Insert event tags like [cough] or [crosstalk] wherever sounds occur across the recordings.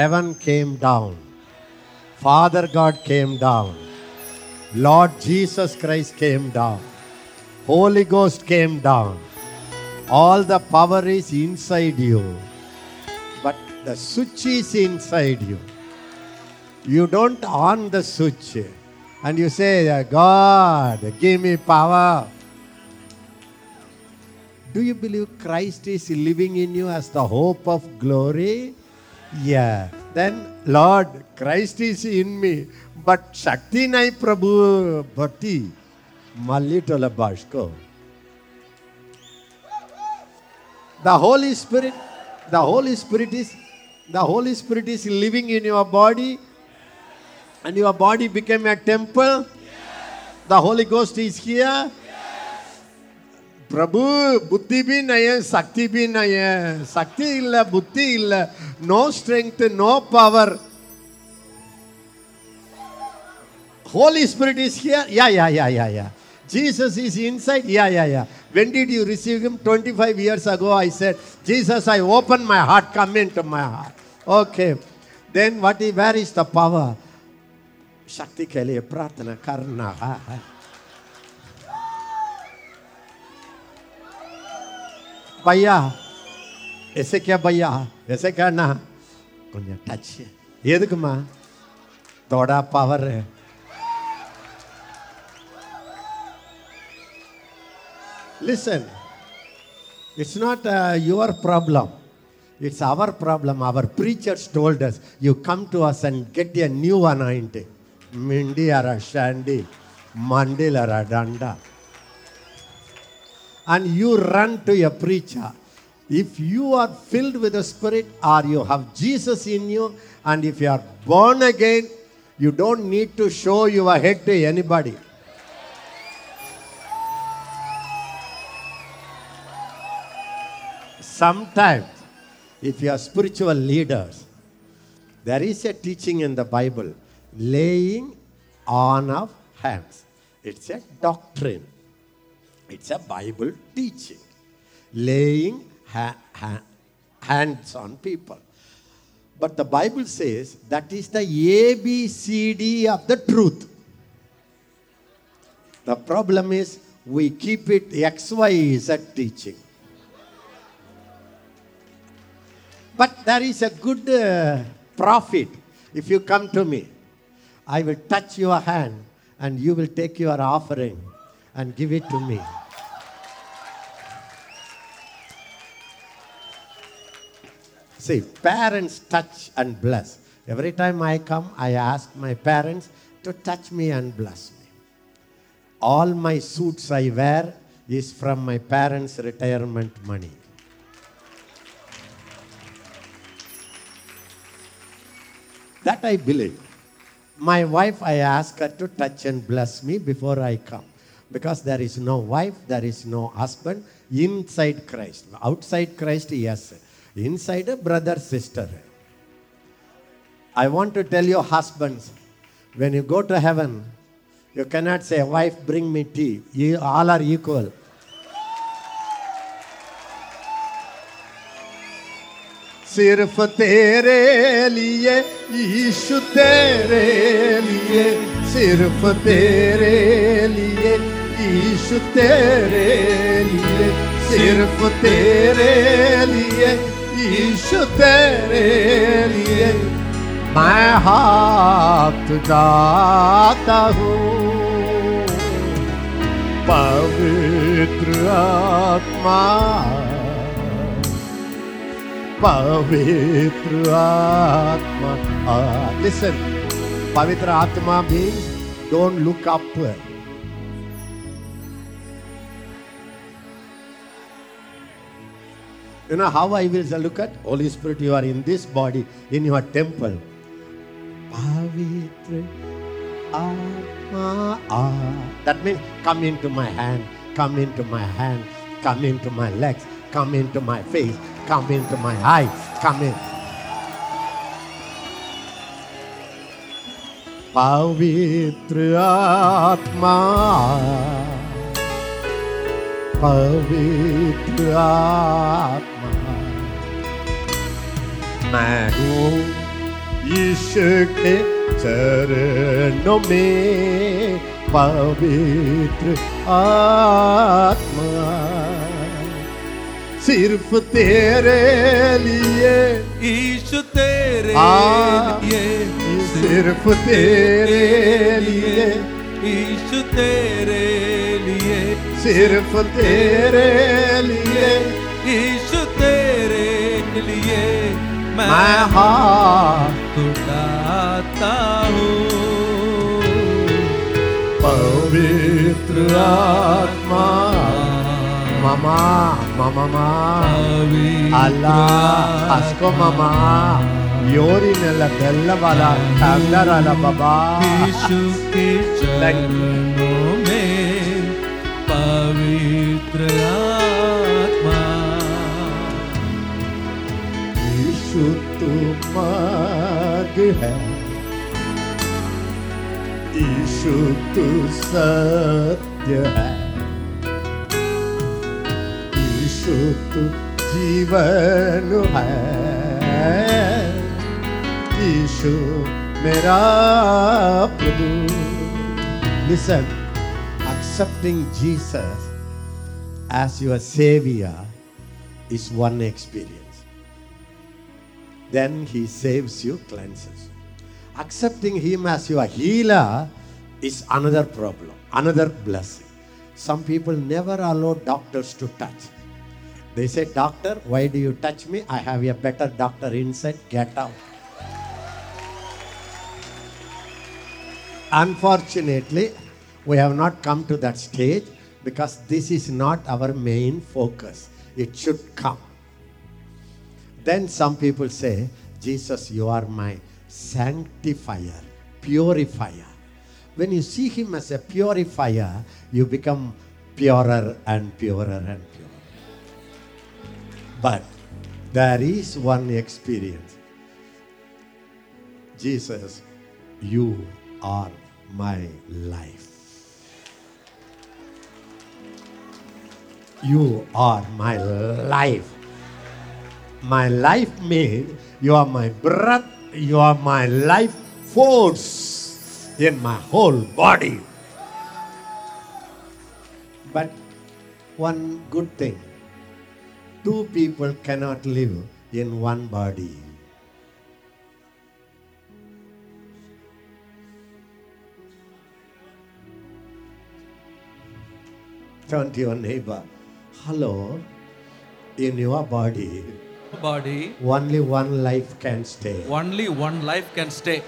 heaven came down. Father God came down. Lord Jesus Christ came down. Holy Ghost came down. All the power is inside you. But the switch is inside you. You don't on the switch and you say, God, give me power. Do you believe Christ is living in you as the hope of glory? Yeah. Then, Lord, Christ is in me. But Shakti nai Prabhu Bhakti. Mallitola Bashko. The Holy Spirit, the Holy Spirit is the Holy Spirit is living in your body, and your body became a temple. The Holy Ghost is here. பிரபு புத்தி B நய சக்தி B நய சக்தி இல்லை புத்தி இல்லை no strength no power Holy Spirit is here. Yeah, yeah, yeah, yeah, yeah. Jesus is inside. Yeah, yeah, yeah. When did you receive Him? 25 years ago, I said, Jesus, I open my heart, come into my heart. Okay. Then what? Is, where is the power? Shakti ke liye pratna karna. करना है பையா எசைக்கா பையா எசைக்காண்ணா கொஞ்சம் touch எதுக்குமா தொடா power listen it's not your problem it's our problem our preachers told us you come to us and get a new anointing Mindy அர ஷாண்டி மண்டில் அர டண்டா and you run to a preacher. If you are filled with the Spirit or you have Jesus in you, and if you are born again, you don't need to show your head to anybody. Sometimes, if you are spiritual leaders, there is a teaching in the Bible laying on of hands. It's a doctrine. It's a Bible teaching. Laying ha- ha- hands on people. But the Bible says that is the ABCD of the truth. The problem is we keep it XYZ teaching. But there is a good uh, profit. If you come to me, I will touch your hand and you will take your offering and give it to me. See, parents touch and bless. Every time I come, I ask my parents to touch me and bless me. All my suits I wear is from my parents' retirement money. That I believe. My wife, I ask her to touch and bless me before I come Because there is no wife, there is no husband inside Christ. Outside Christ, yes. Inside a brother, sister. I want to tell you, husbands, when you go to heaven, you cannot say, Wife, bring me tea. You all are equal. सिर्फ तेरे लिए यीशु तेरे लिए सिर्फ तेरे लिए यीशु तेरे लिए, सिर्फ़ तेरे लिए यीशु तेरे लिए मैं हाथ जाता हूँ। पवित्र आत्मा पवित्र आत्मा लिसन पवित्र आत्मा means don't look upward you know how i will look at holy spirit you are in this body in your temple pavitra atma ah. that means come into my hand come into my hand come into my legs come into my face come into my eyes come in पवित्र आत्मा पवित्र आत्मा। मैं हूँ यीशु के चरणों में पवित्र आत्मा। सिर्फ़ तेरे लिए ईशु तेरे आ, लिए सिर्फ़ तेरे लिए ईशु तेरे सिर्फ तेरे लिए ईशु तेरे लिए मैं मैं हाथ उठाता हूँ पवित्र आत्मा मामा मामा ಅಲ್ಲ ಅಸ್ಕೋ ಮಾಮ ಯೋರಿನೆಲ್ಲ ಬೆಲ್ಲವಲ್ಲ ತಂದರಲ್ಲ ಬಾಬಾ यीशु के चरणों में पवित्र आत्मा यीशु तू मार्ग है। यीशु तू सत्य है। यीशु तू जीवन है। यीशु मेरा प्रभु। Listen, accepting Jesus as your Savior is one experience. Then He saves you, cleanses. Accepting Him as your healer is another problem, another blessing. Some people never allow doctors to touch. They say, Doctor, why do you touch me? I have a better doctor inside. Get out. Unfortunately, we have not come to that stage because this is not our main focus. It should come. Then some people say, Jesus, you are my sanctifier, purifier. When you see him as a purifier, you become purer and purer and purer. But there is one experience. Jesus, you are my life. You are my life. My life means you are my breath, you are my life force in my whole body. But one good thing two people cannot live in one body. Turn to your neighbor. Hello, in your body, body only one life can stay. only one life can stay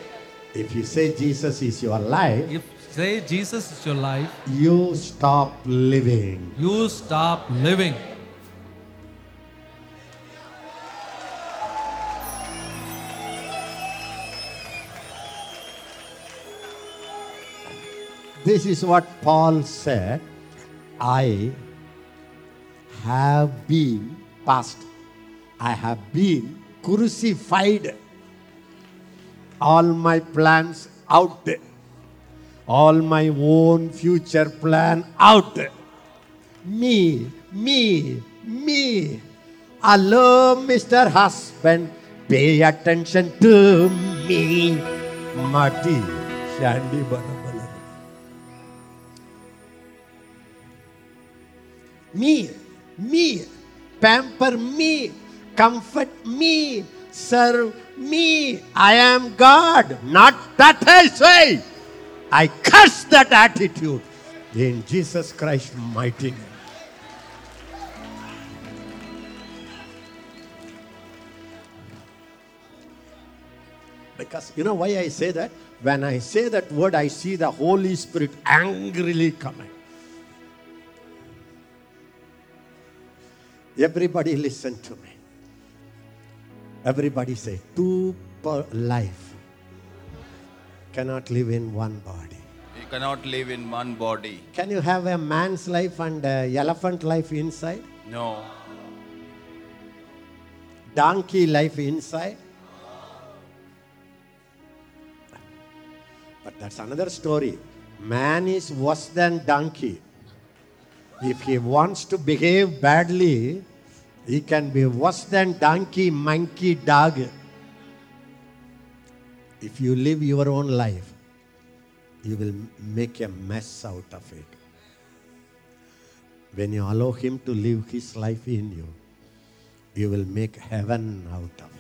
If you say Jesus is your life, if say jesus is your life you stop living. you stop living This is what Paul said I have been, past, I have been crucified. All my plans out, all my own future plan out. Me, me, me. Hello, Mr. Husband, pay attention to me. Mati, Barabalar. me, me, pamper me, comfort me, serve me. I am God, not that I say. I curse that attitude in Jesus Christ's mighty name. Because you know why I say that? When I say that word, I see the Holy Spirit angrily coming. Everybody listen to me. Everybody say, two per life cannot live in one body. We cannot live in one body. Can you have a man's life and a elephant life inside? No. Donkey life inside? But that's another story. Man is worse than donkey. If he wants to behave badly, he can be worse than donkey, monkey, dog. If you live your own life, you will make a mess out of it. When you allow Him to live His life in you, you will make heaven out of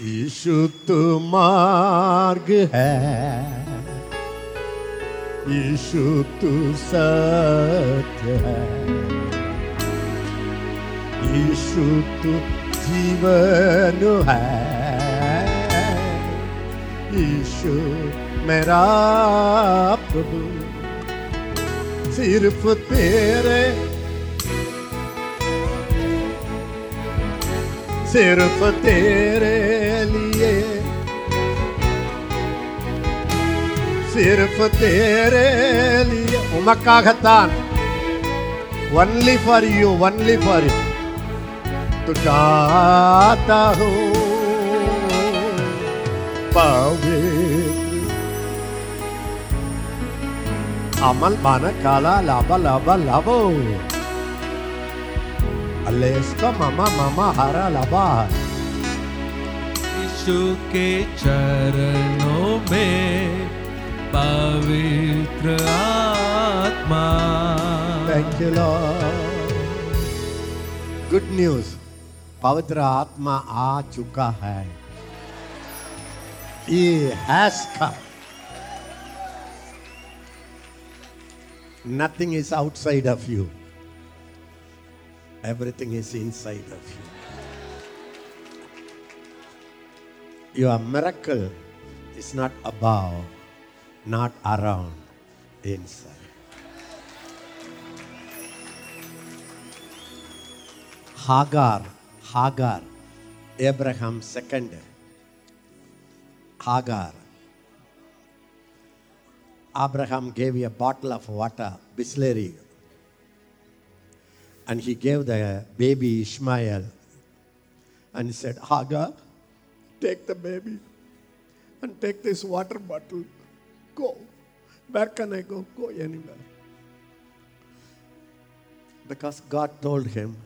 it. यीशु तो मार्ग है। यीशु तू सत्य है। यीशु तू जीवन है। यीशु मेरा प्रभु, सिर्फ़ तेरे। सिर्फ़ तेरे। सिर्फ़ तेरे लिए। उमक्का खतान only for you only for you तो तुटाता हूँ अमल बाना काला, लाबा लाबा, लाबो। अलेस्का मामा मामा हरा, लाबा। यीशु के चरणों में पवित्र आत्मा। Thank you lord good news पवित्र आत्मा आ चुका है। He has come nothing is outside of you everything is inside of you you are miracle is not about not around, inside. Hagar, Hagar, Abraham's second. Hagar. Abraham gave a bottle of water, Bisleri, and he gave the baby Ishmael and he said, Hagar, take the baby and take this water bottle. Go. Where can I go? Go anywhere. Because God told him,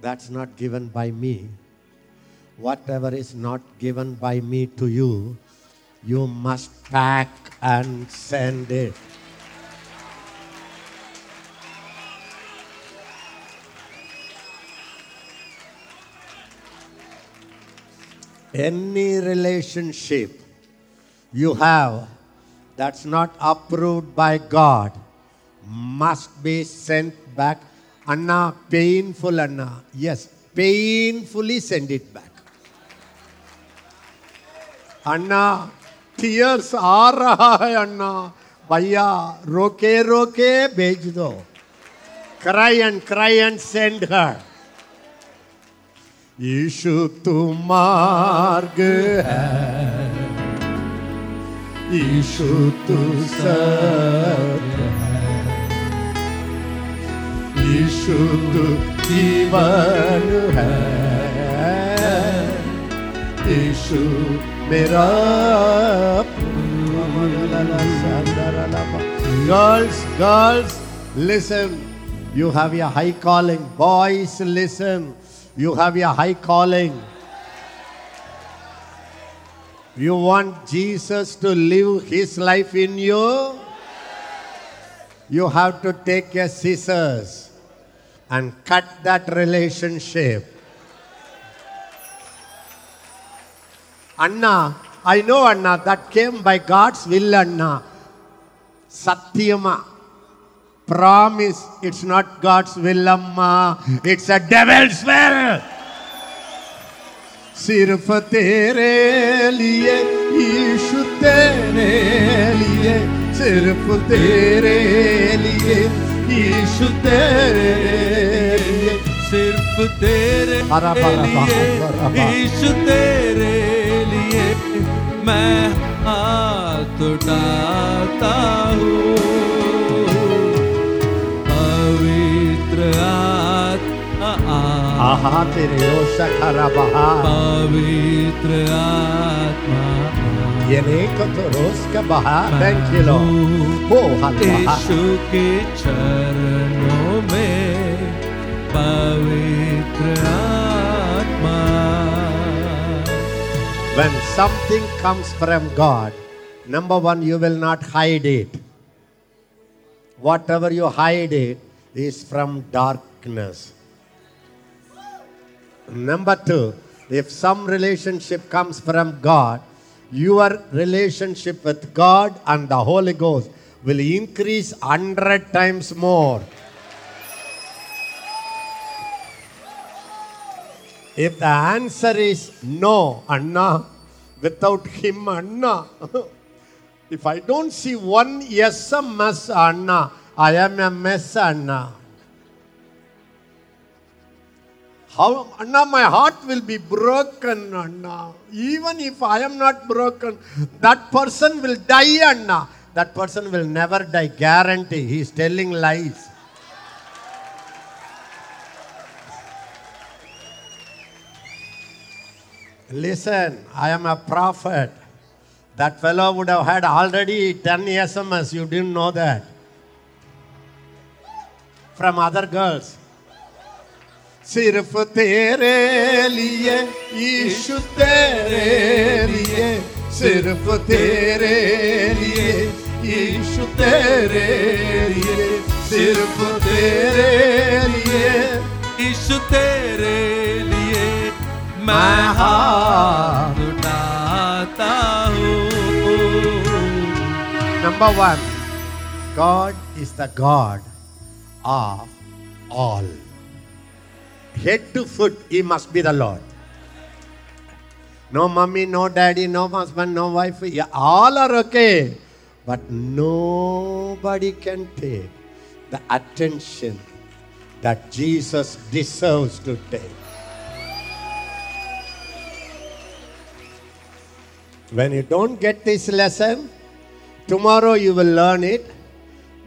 That's not given by me. Whatever is not given by me to you, you must pack and send it. Any relationship you have that's not approved by God must be sent back. Anna, painful Anna. Yes, painfully send it back. अन्ना tears आ रहा है अन्ना भैया रोके रोके भेज दो cry and cry and send her Yeshu तू मार्ग है यीशु तू सत्य है यीशु तू जीवन है यीशु मेरा girls girls listen you have a high calling boys listen you have a high calling you want jesus to live his life in you you have to take your scissors and cut that relationship Anna, I know Anna, that came by God's will, Anna. Satyama. Promise, it's not God's will, Amma. It's a devil's will. सिर्फ़ तेरे लिए यीशु तेरे लिए सिर्फ़ तेरे लिए यीशु तेरे लिए सिर्फ़ तेरे लिए यीशु तेरे लिए मैं हाथ उठाता हूँ। आहा तेरे ओ सखरा बहा पवित्र आत्मा ये नहीं को तो रोज का बहा थैंक यू लो वो यीशु के चरणों में पवित्र आत्मा when something comes from god number 1 you will not hide it whatever you hide it is from darkness Number two, if some relationship comes from God, your relationship with God and the Holy Ghost will increase hundred times more. If the answer is no, Anna, without him, Anna, [laughs] if I don't see one SMS, Anna, I am a mess, Anna. How, Anna, my heart will be broken, Anna. Even if I am not broken, that person will die, Anna. That person will never die, guarantee. He is telling lies. Listen, I am a prophet. That fellow would have had already 10 SMS. You didn't know that. From other girls. सिर्फ़ तेरे लिए, यीशु तेरे लिए। सिर्फ़ तेरे लिए, यीशु तेरे लिए। सिर्फ़ तेरे लिए ईशु तेरे लिए। मैं हाथ उठाता हूँ। Number one God is the God of all. Head to foot, He must be the Lord. No mummy, no daddy, no husband, no wife. Yeah, all are okay. But nobody can take the attention that Jesus deserves to take. When you don't get this lesson, tomorrow you will learn it.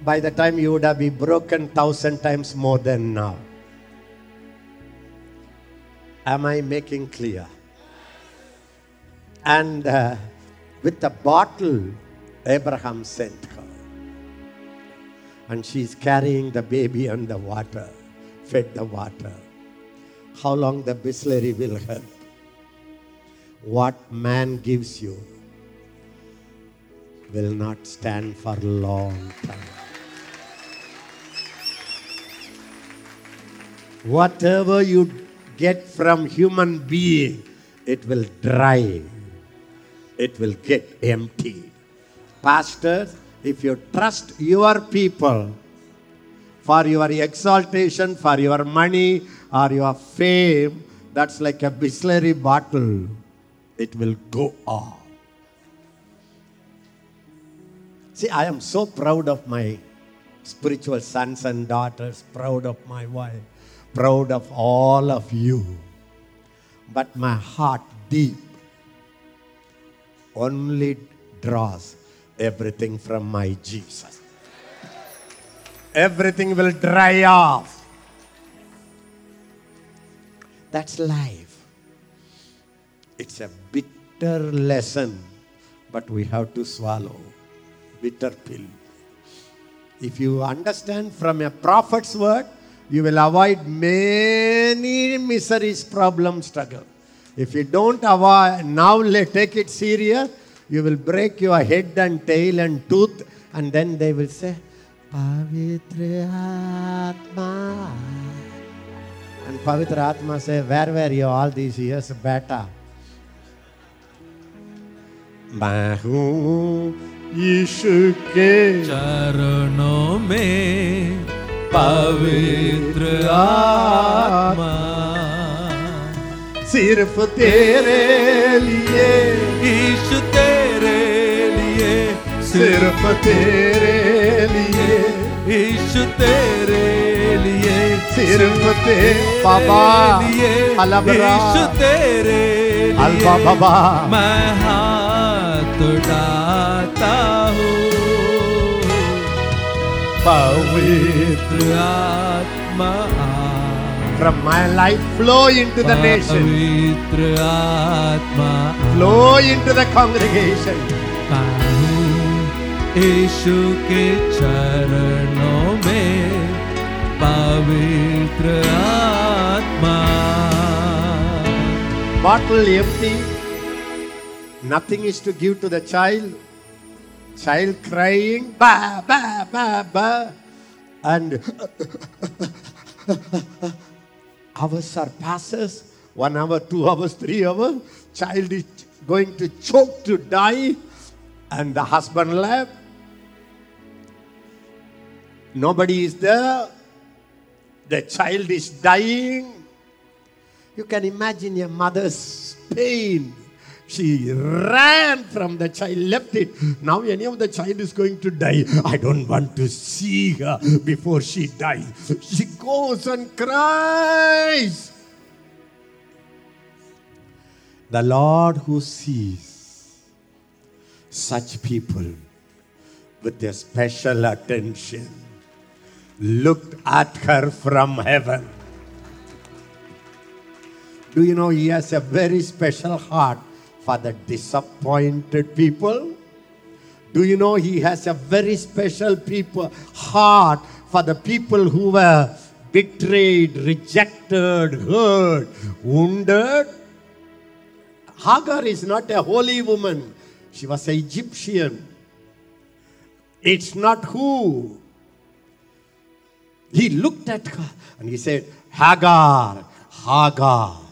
By the time you would have been broken thousand times more than now. Am I making clear? And uh, with a bottle, Abraham sent her. And she's carrying the baby on the water, fed the water. How long the bisleri will help? What man gives you will not stand for long time. Whatever you get from human being, it will dry. It will get empty. Pastors, if you trust your people for your exaltation, for your money or your fame, that's like a bisleri bottle. It will go off. See, I am so proud of my spiritual sons and daughters, proud of my wife, proud of all of you. But my heart deep only draws everything from my Jesus. Everything will dry off. That's life. It's a bitter lesson, but we have to swallow. Bitter pill. If you understand from a prophet's word, you will avoid many miseries, problems, struggle. If you don't avoid, now let take it serious, you will break your head and tail and tooth, and then they will say, Pavitra Atma. And Pavitra Atma say, Where were you all these years, beta? मैं हूँ यीशु के चरणों में पवित्र आत्मा। सिर्फ़ तेरे लिए ईशु तेरे लिए। सिर्फ़ तेरे लिए ईशु तेरे लिए। सिर्फ़ ते बाबा लिए ईशु तेरे अलबा बाबा। मैं हाथ उठाता हूँ पवित्र आत्मा from my life flow into the nation पवित्र आत्मा flow into the congregation मैं हूँ यीशु के चरणों में पवित्र आत्मा bottle empty Nothing is to give to the child. Child crying, ba, ba, ba, ba. And [laughs] hours surpasses. One hour, two hours, three hours. Child is going to choke to die. And the husband left. Nobody is there. The child is dying. You can imagine a mother's pain. She ran from the child, left it. Now, any of the child is going to die. I don't want to see her before she dies. She goes and cries. The Lord who sees such people with their special attention looked at her from heaven. Do you know he has a very special heart the disappointed people? Do you know he has a very special people heart for the people who were betrayed, rejected, hurt, wounded? Hagar is not a holy woman. She was an Egyptian. It's not who. He looked at her and he said, Hagar, Hagar.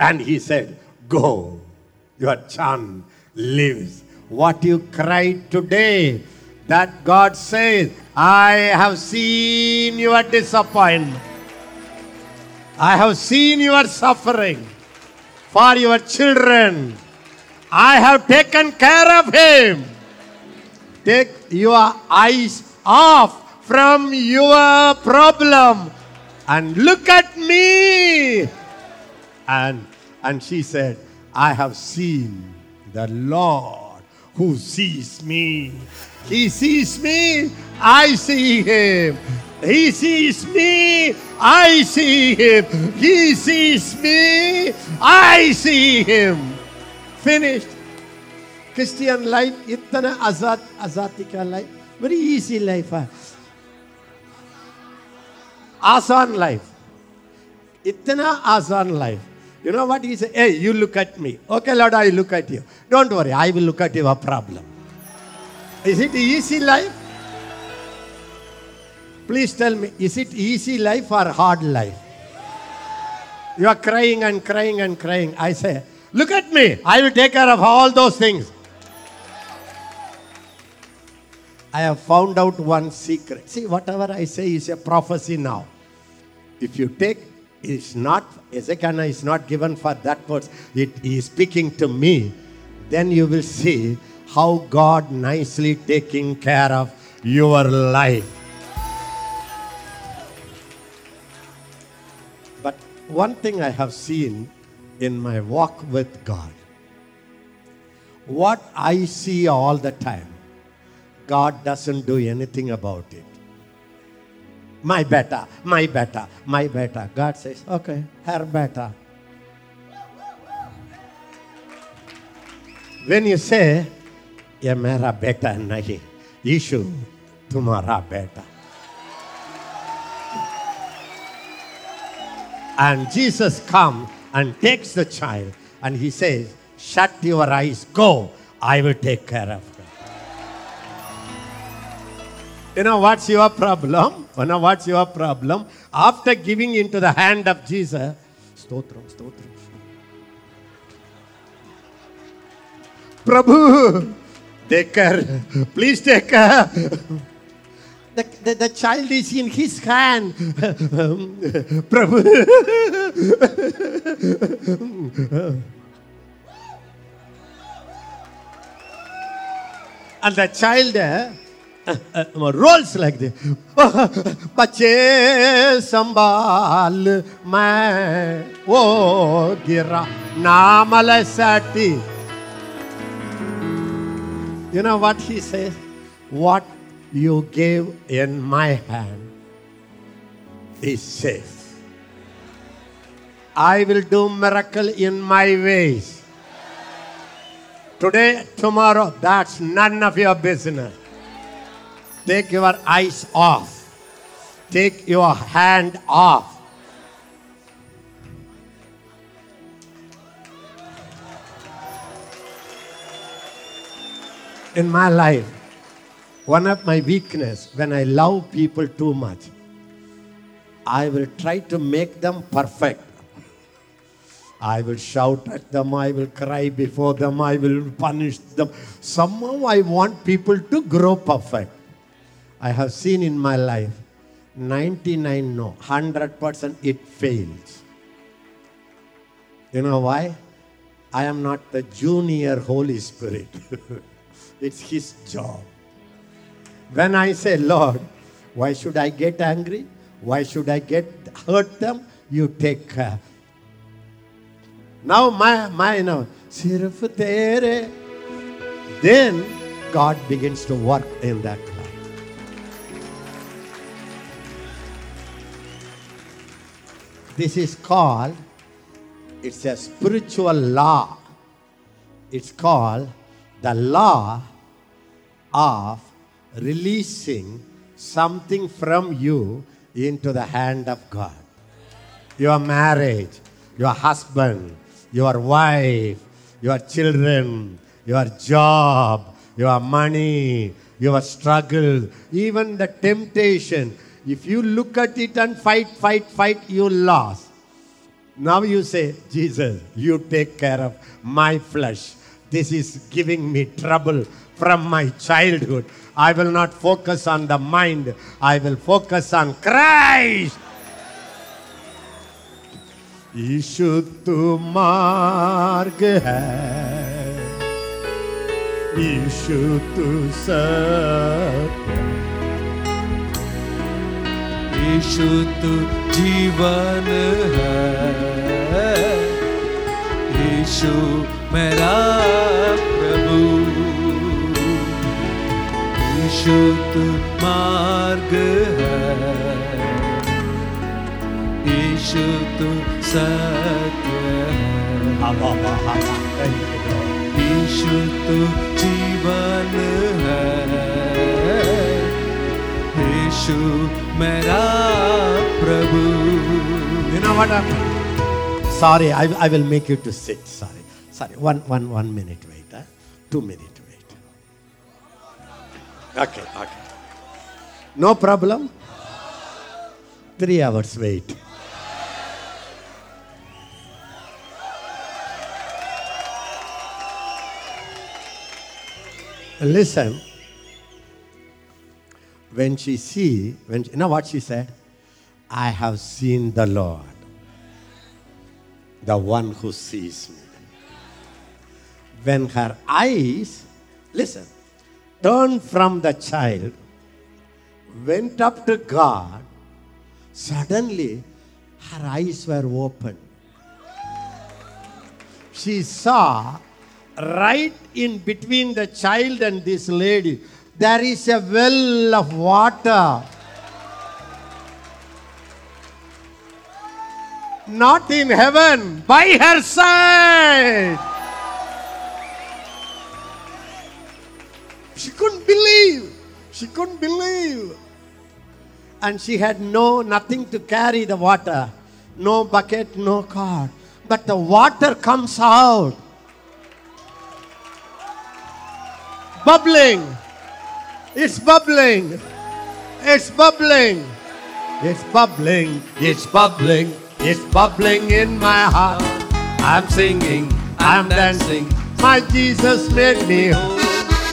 And he said, Go, your son lives. What you cried today, that God says, I have seen your disappointment. I have seen your suffering for your children. I have taken care of him. Take your eyes off from your problem and look at me. And, and she said, I have seen the Lord who sees me. He sees me, I see him. He sees me, I see him. He sees me, I see him. Finished. Christian life, इतना आजाद आजादी का life, very easy life. है. आसान life. इतना आसान life. You know what he said? Hey, you look at me. Okay, Lord, I look at you. Don't worry, I will look at your problem. Is it easy life? Please tell me, is it easy life or hard life? You are crying and crying and crying. I say, look at me. I will take care of all those things. I have found out one secret. See, whatever I say is a prophecy now. If you take, it's not, Ezekiel is not given for that words. It is speaking to me. Then you will see how God nicely taking care of your life. But one thing I have seen in my walk with God, what I see all the time, God doesn't do anything about it. My better, my better, my better. God says, okay, her better. When you say, ये मेरा बेटा नहीं यीशु तुम्हारा बेटा And Jesus comes and takes the child and he says, Shut your eyes, go, I will take care of her. you know what's your problem? You know what's your problem? After giving into the hand of Jesus, stotram, stotram. Prabhu, take care. Please take care. The, the, the child is in his hand. Prabhu. and the child uh, uh, uh, rolls like this. बच्चे संभाल मैं वो गिरा नामल सटी You know what he says? What you gave in my hand is safe. I will do miracle in my ways. Today, tomorrow, that's none of your business. Take your eyes off. Take your hand off. In my life, one of my weakness when I love people too much, I will try to make them perfect. I will shout at them, I will cry before them, I will punish them. Somehow I want people to grow perfect. I have seen in my life 99 no, 100% it fails. You know why? I am not the junior Holy Spirit. [laughs] it's His job. When I say, Lord, why should I get angry? Why should I get hurt them? You take care. Now my my now sirf. Then God begins to work in that This is called, it's a spiritual law. It's called the law of releasing something from you into the hand of God. Your marriage, your husband, your wife, your children, your job, your money, your struggle, even the temptation. If you look at it and fight, fight, fight, you lost. Now you say, Jesus, you take care of my flesh. This is giving me trouble from my childhood. I will not focus on the mind, I will focus on Christ. यीशु तू मार्ग है यीशु तू सत्य यीशु तू जीवन है यीशु मेरा प्रभु यीशु तू मार्ग है यीशु तू सत्य है. Thank you, Lord. यीशु तू जीवन है यीशु मेरा प्रभु You know what happened? Sorry, I, I will make you to sit. Sorry. Sorry. One, one, one minute wait. Huh? Two minute wait. Okay, okay. No problem? Three hours wait. Listen. When she see, when you know what she said? I have seen the Lord, the one who sees me. When her eyes, listen, turned from the child, went up to God, suddenly her eyes were opened. She saw right in between the child and this lady, there is a well of water. not in heaven, by her side. She couldn't believe. She couldn't believe. And she had no nothing to carry the water. No bucket, no cart. But the water comes out. Bubbling. It's bubbling. It's bubbling. It's bubbling. It's bubbling. It's bubbling in my heart. I'm singing. I'm dancing. My Jesus made me whole.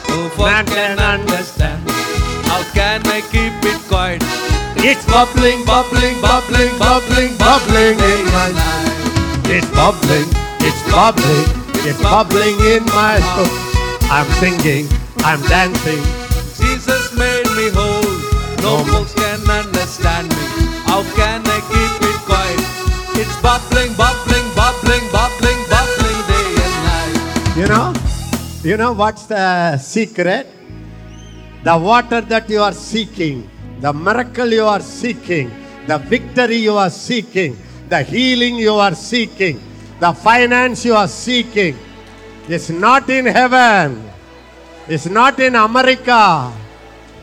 No one can understand How can I keep it quiet It's bubbling, bubbling, bubbling, bubbling, bubbling in my life. It's bubbling, it's bubbling, it's bubbling in my soul. I'm singing, I'm dancing. No folks can understand me How can I keep it quiet It's bubbling, bubbling, bubbling, bubbling, bubbling day and night You know, you know what's the secret? The water that you are seeking, the miracle you are seeking, the victory you are seeking, the healing you are seeking, the finance you are seeking is not in heaven. It's not in America.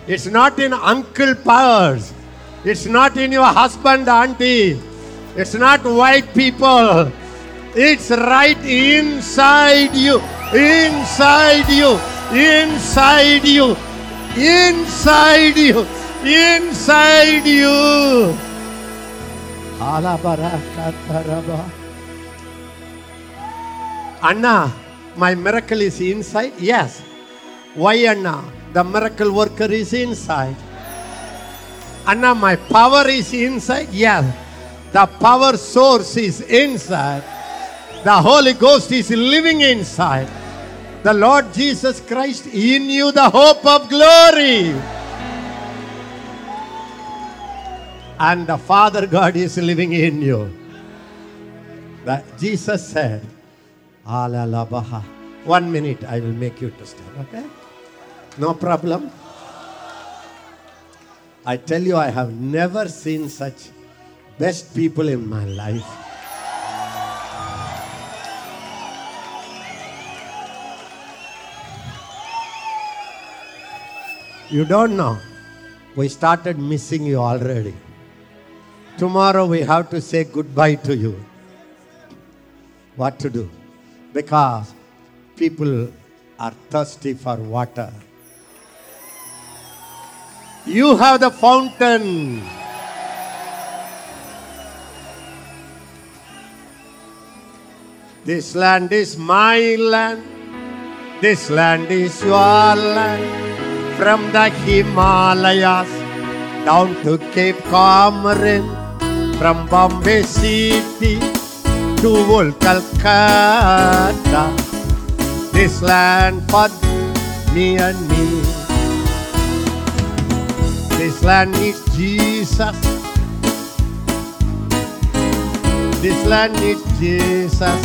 It's not in uncle powers. It's not in your husband, auntie. It's not white people. It's right inside you. Inside you. inside you, inside you, inside you. Anna, my miracle is inside? Yes. Why, Anna? The miracle worker is inside. Anna, my power is inside? Yeah. The power source is inside. The Holy Ghost is living inside. The Lord Jesus Christ in you, the hope of glory. And the Father God is living in you. That Jesus said, Alalabaha. One minute, I will make you to stand, okay? No problem. I tell you, I have never seen such best people in my life. You don't know. We started missing you already. Tomorrow we have to say goodbye to you. What to do? Because people are thirsty for water. You have the fountain. This land is my land. This land is your land. From the Himalayas down to Cape Comorin. From Bombay City to old Calcutta. This land for me and me. This land needs Jesus. This land needs Jesus.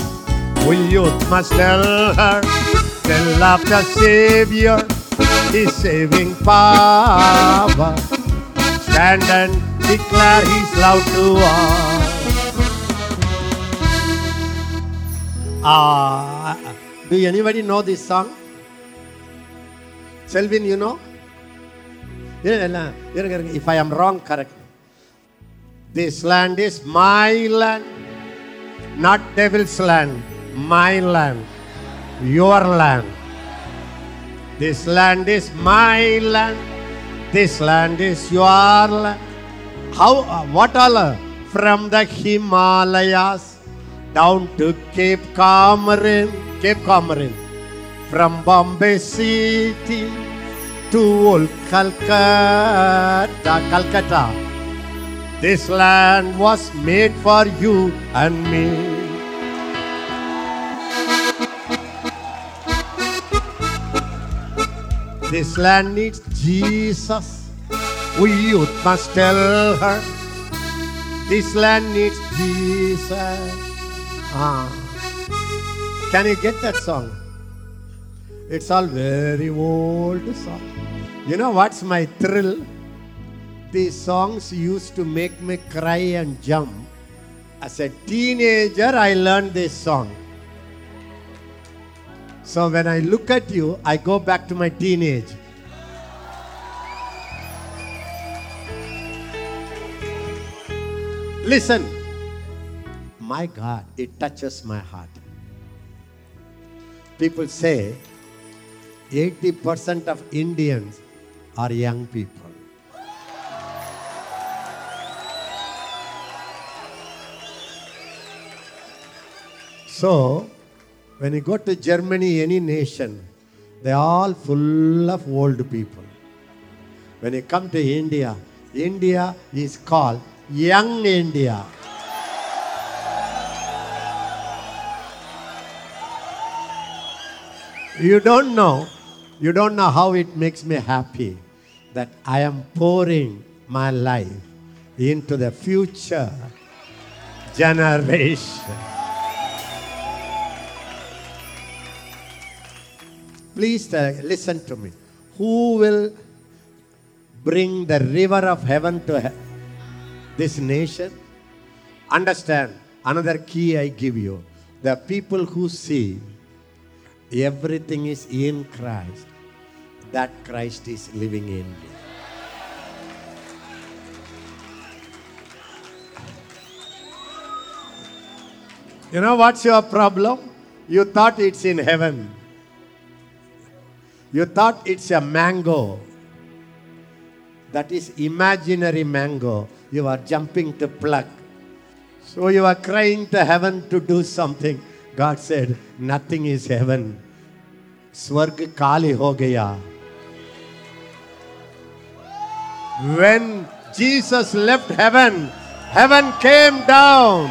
We youth must tell her, tell of the Savior, His saving power. Stand and declare His love to us. Ah, do anybody know this song? Selvin, you know? இருங்க, இல்ல, இருங்க, இருங்க. If I am wrong, correct. me. This land is my land, not devil's land, my land, your land. This land is my land, this land is your land. How, uh, what all? uh, From the Himalayas down to Cape Comorin, Cape Comorin, from Bombay City to old Calcutta, Calcutta. This land was made for you and me. This land needs Jesus. We youth must tell her. This land needs Jesus. Ah. Can you get that song? It's all very old song. You know what's my thrill? These songs used to make me cry and jump. As a teenager, I learned this song. So when I look at you, I go back to my teenage. Listen. My God, it touches my heart. People say 80% of Indians are young people. So, when you go to Germany, any nation, they are all full of old people. When you come to India, India is called Young India. You don't know, you don't know how it makes me happy that I am pouring my life into the future generation. Please uh, listen to me. Who will bring the river of heaven to he- this nation? Understand, another key I give you. The people who see everything is in Christ, that Christ is living in me. You know what's your problem? You thought it's in heaven. You thought it's a mango. That is imaginary mango. You are jumping to pluck. So you are crying to heaven to do something. God said, Nothing is heaven. Swarg Kali ho gaya. When Jesus left heaven, heaven came down.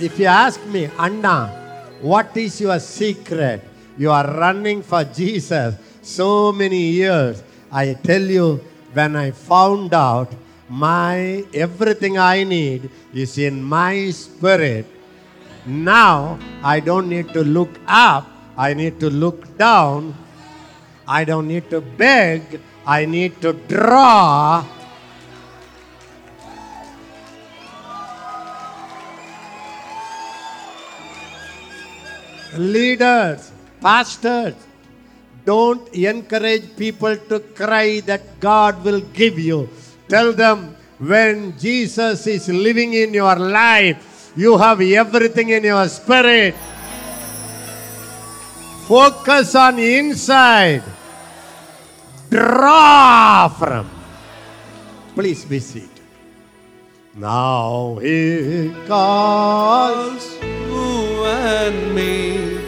If you ask me, Anna, what is your secret? You are running for Jesus so many years. I tell you, when I found out my everything I need is in my spirit, now I don't need to look up, I need to look down. I don't need to beg, I need to draw. Leaders, pastors, don't encourage people to cry that God will give you. Tell them when Jesus is living in your life, you have everything in your spirit. Focus on inside. Draw from. Please be seated. Now he calls. you and me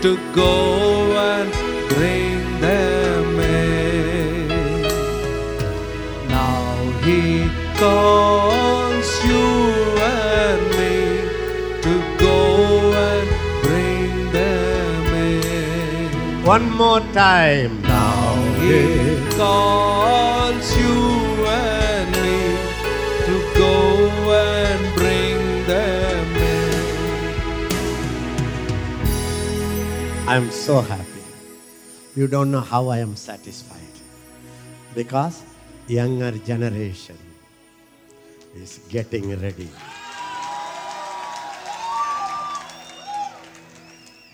to go and bring them in. Now he calls One more time. Now He calls you and me to go and bring them in. I'm so happy. You don't know how I am satisfied. Because younger generation is getting ready.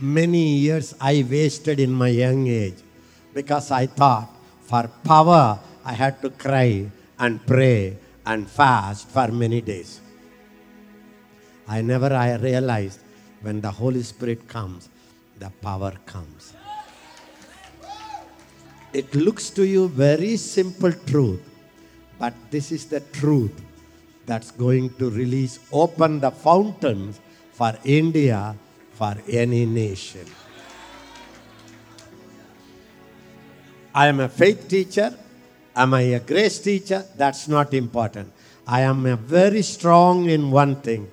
Many years I wasted in my young age because I thought for power I had to cry and pray and fast for many days. I never I realized when the Holy Spirit comes, the power comes. It looks to you very simple truth, but this is the truth that's going to release, open the fountains for India, for any nation. I am a faith teacher. Am I a grace teacher? That's not important. I am a very strong in one thing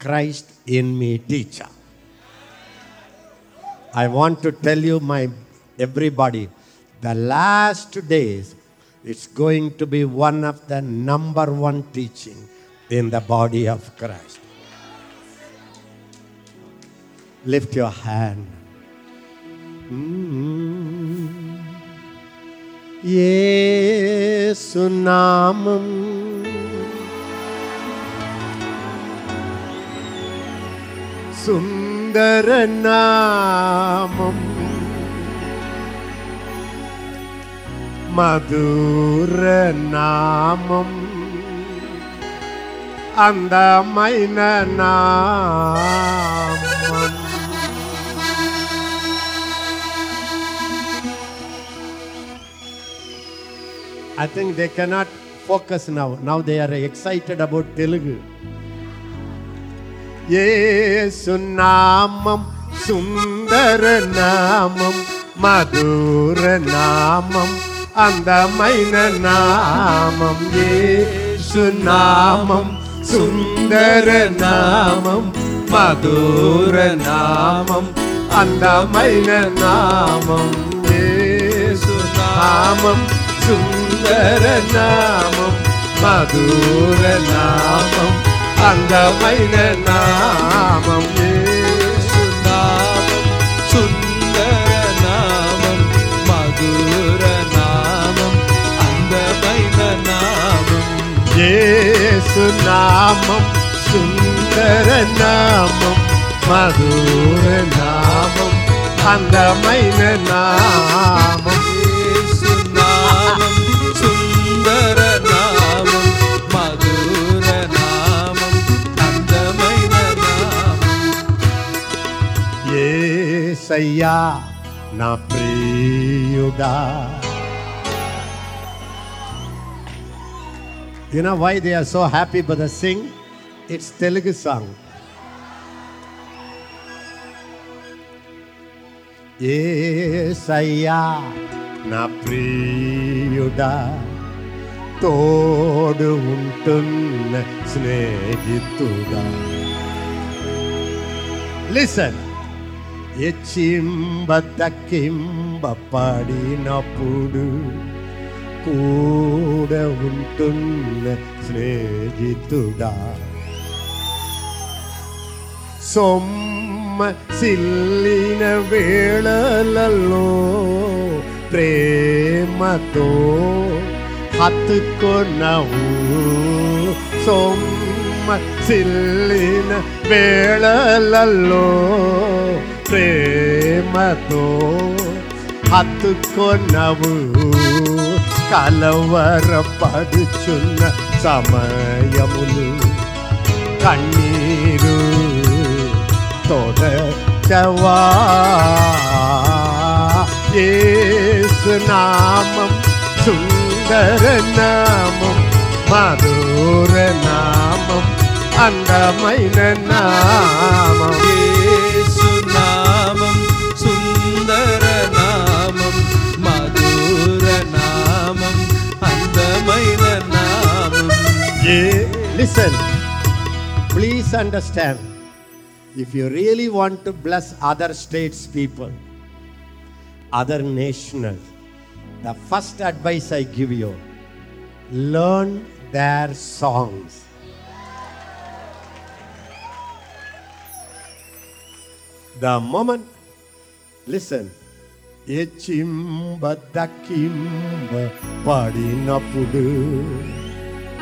Christ in me teacher. I want to tell you, my everybody, the last days, it's going to be one of the number one teaching in the body of Christ Lift your hand. Mm. యేసు నామం సుందర నామం మధుర నామం అందమైన నామం I think they cannot focus now. Now they are excited about Telugu. యేసు నామం సుందర నామం మధుర నామం అందమైన నామం యేసు నామం సుందర నామం మధుర నామం అందమైన నామం యేసు నామం సుందర சுந்தர நாமம் மதுர நாமம் அந்தமைன நாமம். நாமம் சுந்தர நாமம் மதுர நாமம் அந்தமைன நாமம். நாமம். ఏసయ్యా నా ప్రియుడా You know why they are so happy but they sing? It's Telugu song. ఏసయ్యా నా ప్రియుడా తోడు ఉంటున్న స్నేహితుడా లిసన్ ఎచ్చింబ దక్కింబ పడినప్పుడు కూడ ఉంటున్న స్నేహితుడా సొమ్మ సిల్లిన వేళలలో ప్రేమతో హత్తుకొనవు సొమ్మ సిల్లిన వేళలలో ప్రేమతో హత్తుకొనవు కలవరపడుచున్న సమయములు కన్నీరు తోడచవా నామం సుందర నామం మధుర నామం అందమైన నామం యేసు listen. Please understand. If you really want to bless other states people, other nationals, the first advice I give you learn their songs. The moment, listen, ఎచింబ దక్కింబ పాడినప్పుడు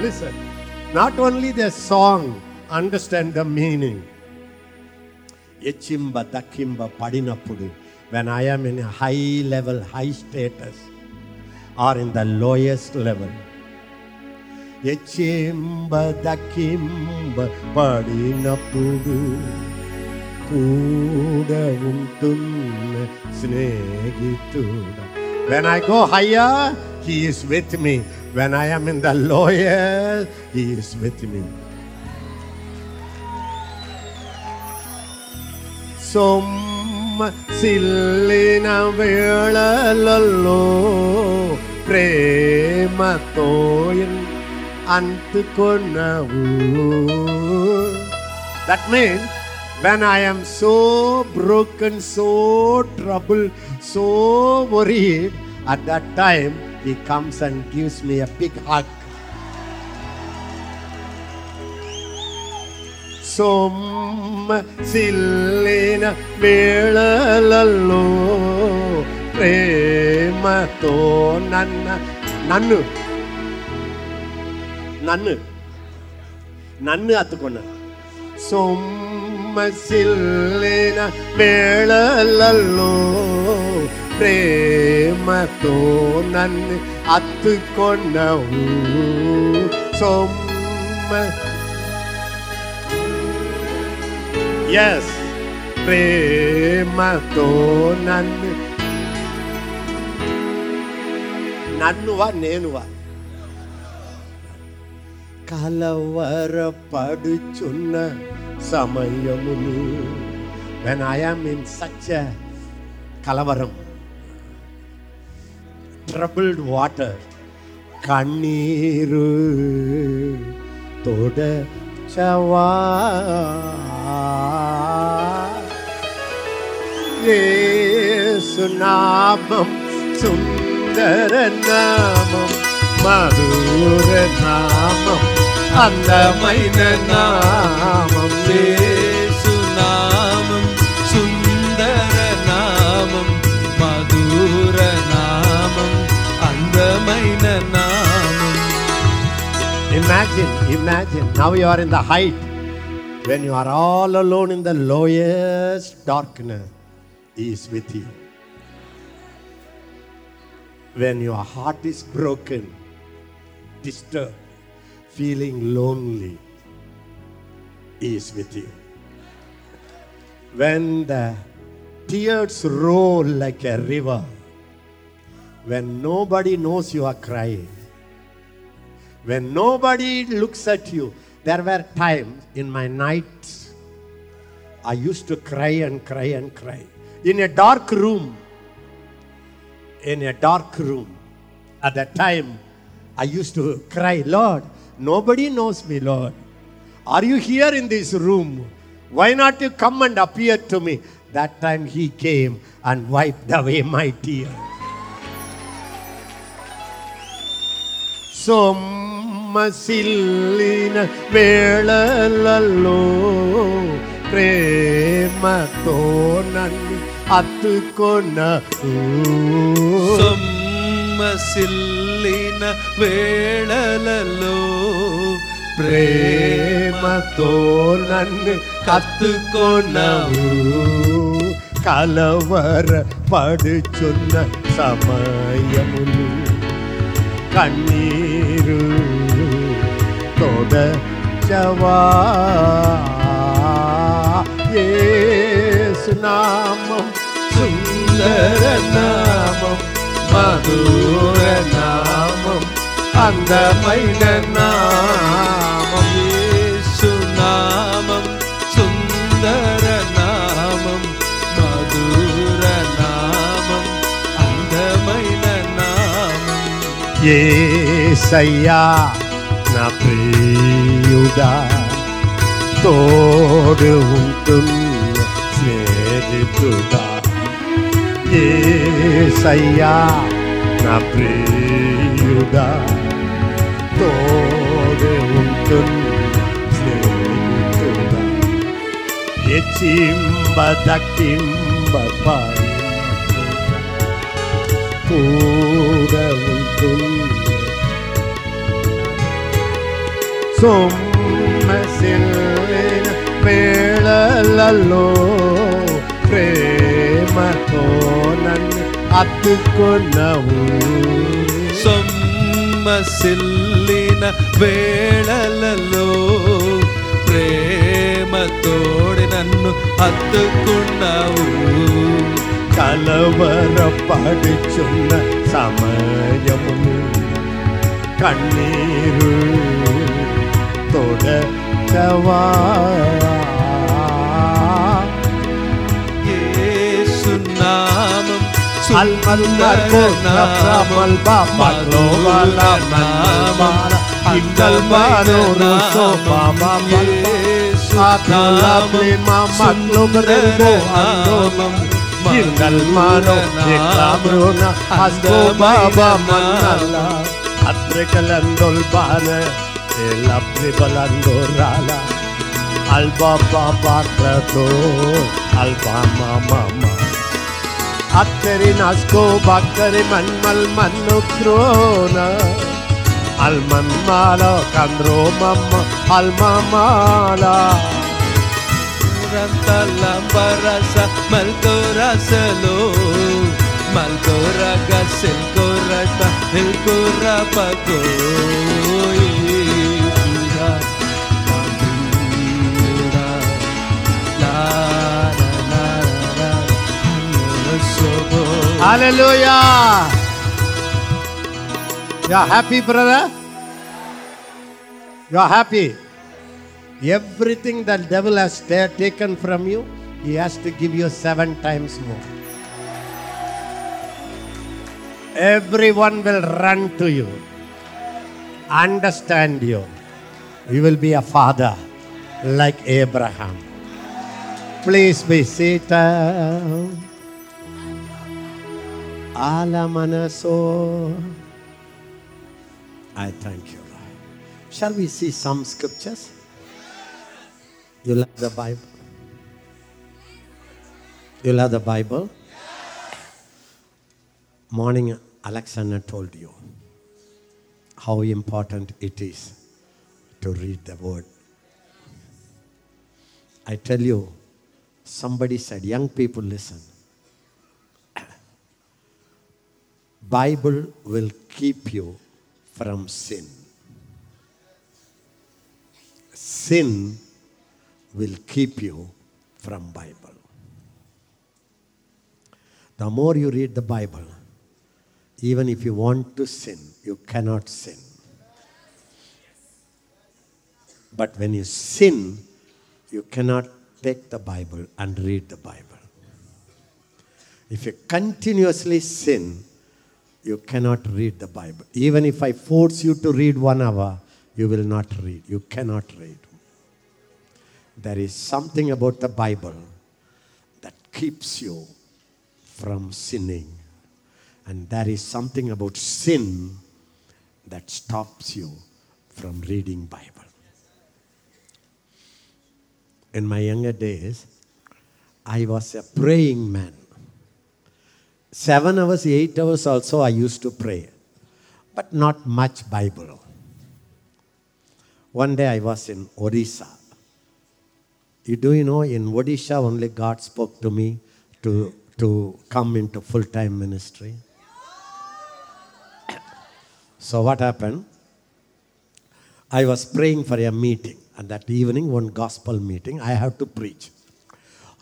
Listen, not only their song, understand the meaning. Echimba Dakimba Padinapudu. When I am in a high level, high status, or in the lowest level. Echimba Dakimba Padinapudu. കൂടവും തുന്ന് സ്നേഹിത്തുട When I go higher, He is with me. When I am in the lawyer, He is with me. ಸೊಮ್ಮಸಿಲ್ಲಿನ ವೇಳಲಲ್ಲೋ ಪ್ರೇಮತೋಯನ್ ಅಂತುಕೊನ್ನವು That means when I am so broken, so troubled, so worried, at that time he comes and gives me a big hug. ಸೊಮ್ಮ ಸಿಲ್ಲಿನ ಬೇಳಲಲ್ಲೋ ಪ್ರೇಮ ತೋ ನನ್ನ ನನ್ನ ನನ್ನ ನನ್ನ ಹತ್ತುಕೊಂಡ ಸೊಮ್ಮ ಸಿಲ್ಲಿನ ಬೇಳಲಲ್ಲೋ ప్రేమతో నన్ను అత్తుకొన్నవు సొమ్మ ఎస్ ప్రేమతో నన్ను నన్నువా నేనువా కలవరపడుచున్న సమయములు వెన్ ఐఎమ్ ఇన్ సచ్ కలవరం troubled water கண்ணீரு தொடச்சவா சுநாமம் சுந்தர நாமம் மதுர நாமம் அந்தமைன நாமம் ஏ Imagine, imagine, now you are in the height when you are all alone in the lowest darkness, He is with you. When your heart is broken, disturbed, feeling lonely, He is with you. When the tears roll like a river, when nobody knows you are crying, when nobody looks at you, there were times in my nights I used to cry and cry and cry. In a dark room, in a dark room, at that time, I used to cry, Lord, nobody knows me, Lord. Are you here in this room? Why not you come and appear to me? That time he came and wiped away my tears. సొమ్మసిల్లిన వేళలలో ప్రేమతో నన్ను అత్తుకొన్న సొమ్మసిల్లిన వేళలలో ప్రేమతో నన్ను కత్తుకొనవు కలవర పడుచున్న సమయములు കണ്ണീരു തുടച്ചവാ യേസുനാമം സുന്ദരനാമം മധുരനാമം അന്തമൈന നാമം ఏసయ్యా నా ప్రియుడా తోడు ఉంటున్న స్నేహితుడా ఏసయ్యా నా ప్రియుడా తోడు ఉంటున్న స్నేహితుడా ఎచింబ దక్కింబ పాడి కూడా ఉంటుంది సొమ్మసిల్లిన వేళలలో ప్రేమతో నన్ను అత్తుకున్నావు సొమ్మసిల్లిన వేళలలో ప్రేమతోడి నన్ను హత్తుకున్నావు కలవరపడుచున్న సమయమును కన్నీరు കേശവാ الملك الرب البابا لولا مالا عند المانو سوبا ماما أطلب لما مطلوب ربو أندوما عند المانو يكامرونا أسكو بابا منالا أترك لندول بارا labbri ballando rala alba papatrato alba mamma ಅತ್ತರಿ ನಾಸ್ಕೋ ಬಾಕ್ತರಿ ಮನ್ಮಲ್ ಮನ್ನು ಕ್ರೋನ ಅಲ್ಮನ್ ಮಾಲ ಕಂದ್ರೋ ಮಮ್ಮ ಅಲ್ಮ ಮಾಲ ಬರಸ ಮಲ್ಕೋರ ಸಲೋ ಮಲ್ಕೋರ ಗಸಲ್ ಕೋರ ಹಿಲ್ಕೋರ ಪಕೋ Hallelujah. You are happy brother? You are happy? Everything that devil has ta- taken from you he has to give you seven times more. Everyone will run to you understand you. You will be a father like Abraham. Please be seated. Alamanaso. I thank you, Lord. Shall we see some scriptures? You love the Bible? You love the Bible? Morning, Alexander told you how important it is to read the word. I tell you, somebody said, young people listen. Bible will keep you from sin. Sin will keep you from Bible. The more you read the Bible, even if you want to sin, you cannot sin. But when you sin, you cannot take the Bible and read the Bible. If you continuously sin, you cannot read the Bible. Even if I force you to read one hour, you will not read. You cannot read. There is something about the Bible that keeps you from sinning. And there is something about sin that stops you from reading Bible. In my younger days, I was a praying man. Seven hours, eight hours also I used to pray, but not much Bible. One day I was in Odisha. You do you know in Odisha only God spoke to me to, to come into full time ministry. [coughs] So what happened? I was praying for a meeting, and that evening, one gospel meeting, I have to preach.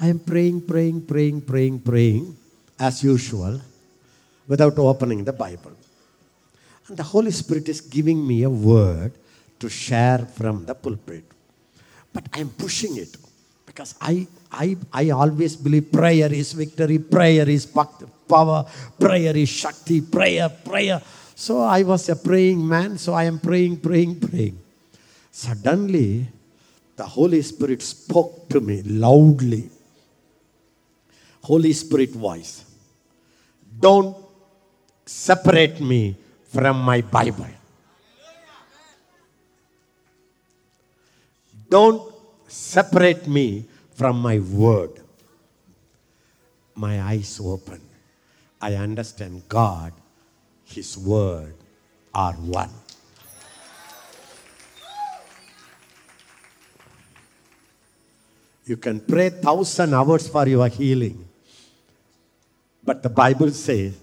I am praying, praying, praying, praying, praying, as usual, without opening the Bible. And the Holy Spirit is giving me a word to share from the pulpit. But I am pushing it because I, I, I always believe prayer is victory, prayer is power, prayer is Shakti, prayer, prayer. So I was a praying man, so I am praying, praying, praying. Suddenly, the Holy Spirit spoke to me loudly. Holy Spirit voice. Don't separate me from my Bible. Don't separate me from my word. My eyes open. I understand God, His word are one. You can pray thousand hours for your healing. But the Bible says,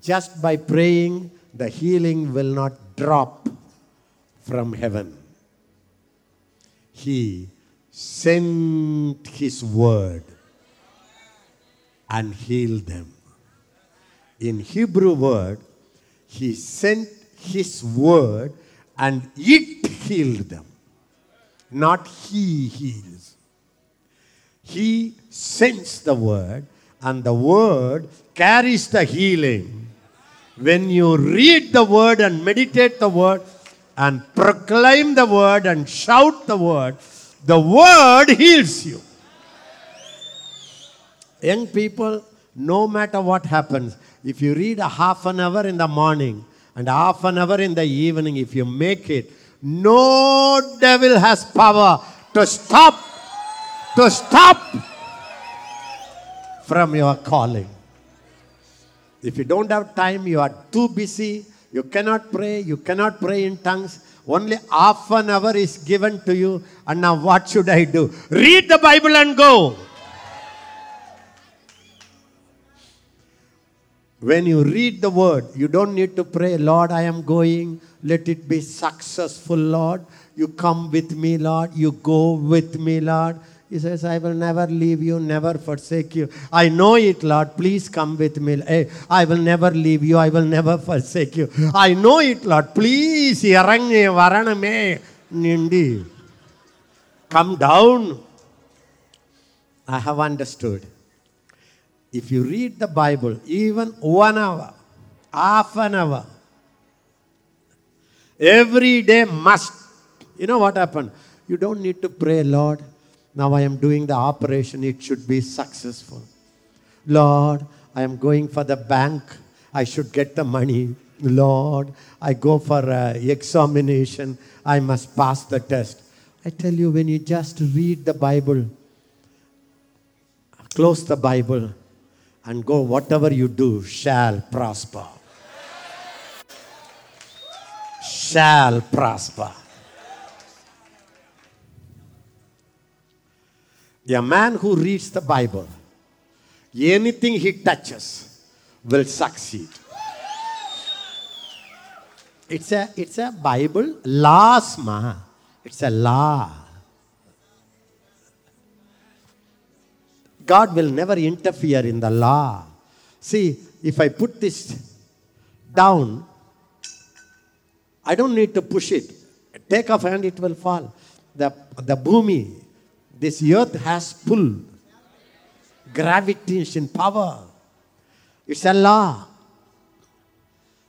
just by praying, the healing will not drop from heaven. He sent His word and healed them. In Hebrew word, He sent His word and it healed them. Not He heals. He sends the word, and the word carries the healing. When you read the word and meditate the word and proclaim the word and shout the word, the word heals you. Young people, no matter what happens, if you read a half an hour in the morning and half an hour in the evening, if you make it, no devil has power to stop to stop from your calling. If you don't have time, you are too busy, you cannot pray, you cannot pray in tongues. Only half an hour is given to you, and now what should I do? Read the Bible and go. When you read the word, you don't need to pray, Lord, I am going. Let it be successful, Lord. You come with me, Lord. You go with me, Lord. He says, I will never leave you, never forsake you. I know it, Lord. Please come with me. I will never leave you. I will never forsake you. I know it, Lord. Please, Nindi. Come down. I have understood. If you read the Bible, even one hour, half an hour, every day must. You know what happened? You don't need to pray, Lord. Now I am doing the operation, it should be successful. Lord, I am going for the bank, I should get the money. Lord, I go for uh, examination, I must pass the test. I tell you, when you just read the Bible, close the Bible, and go, whatever you do shall prosper. Shall prosper. A man who reads the Bible, anything he touches will succeed. It's a, it's a Bible laws, ma. It's a law. God will never interfere in the law. See, if I put this down, I don't need to push it. Take off hand, it will fall. The, the bhumi, this earth has pull, gravitation, power. It's a law.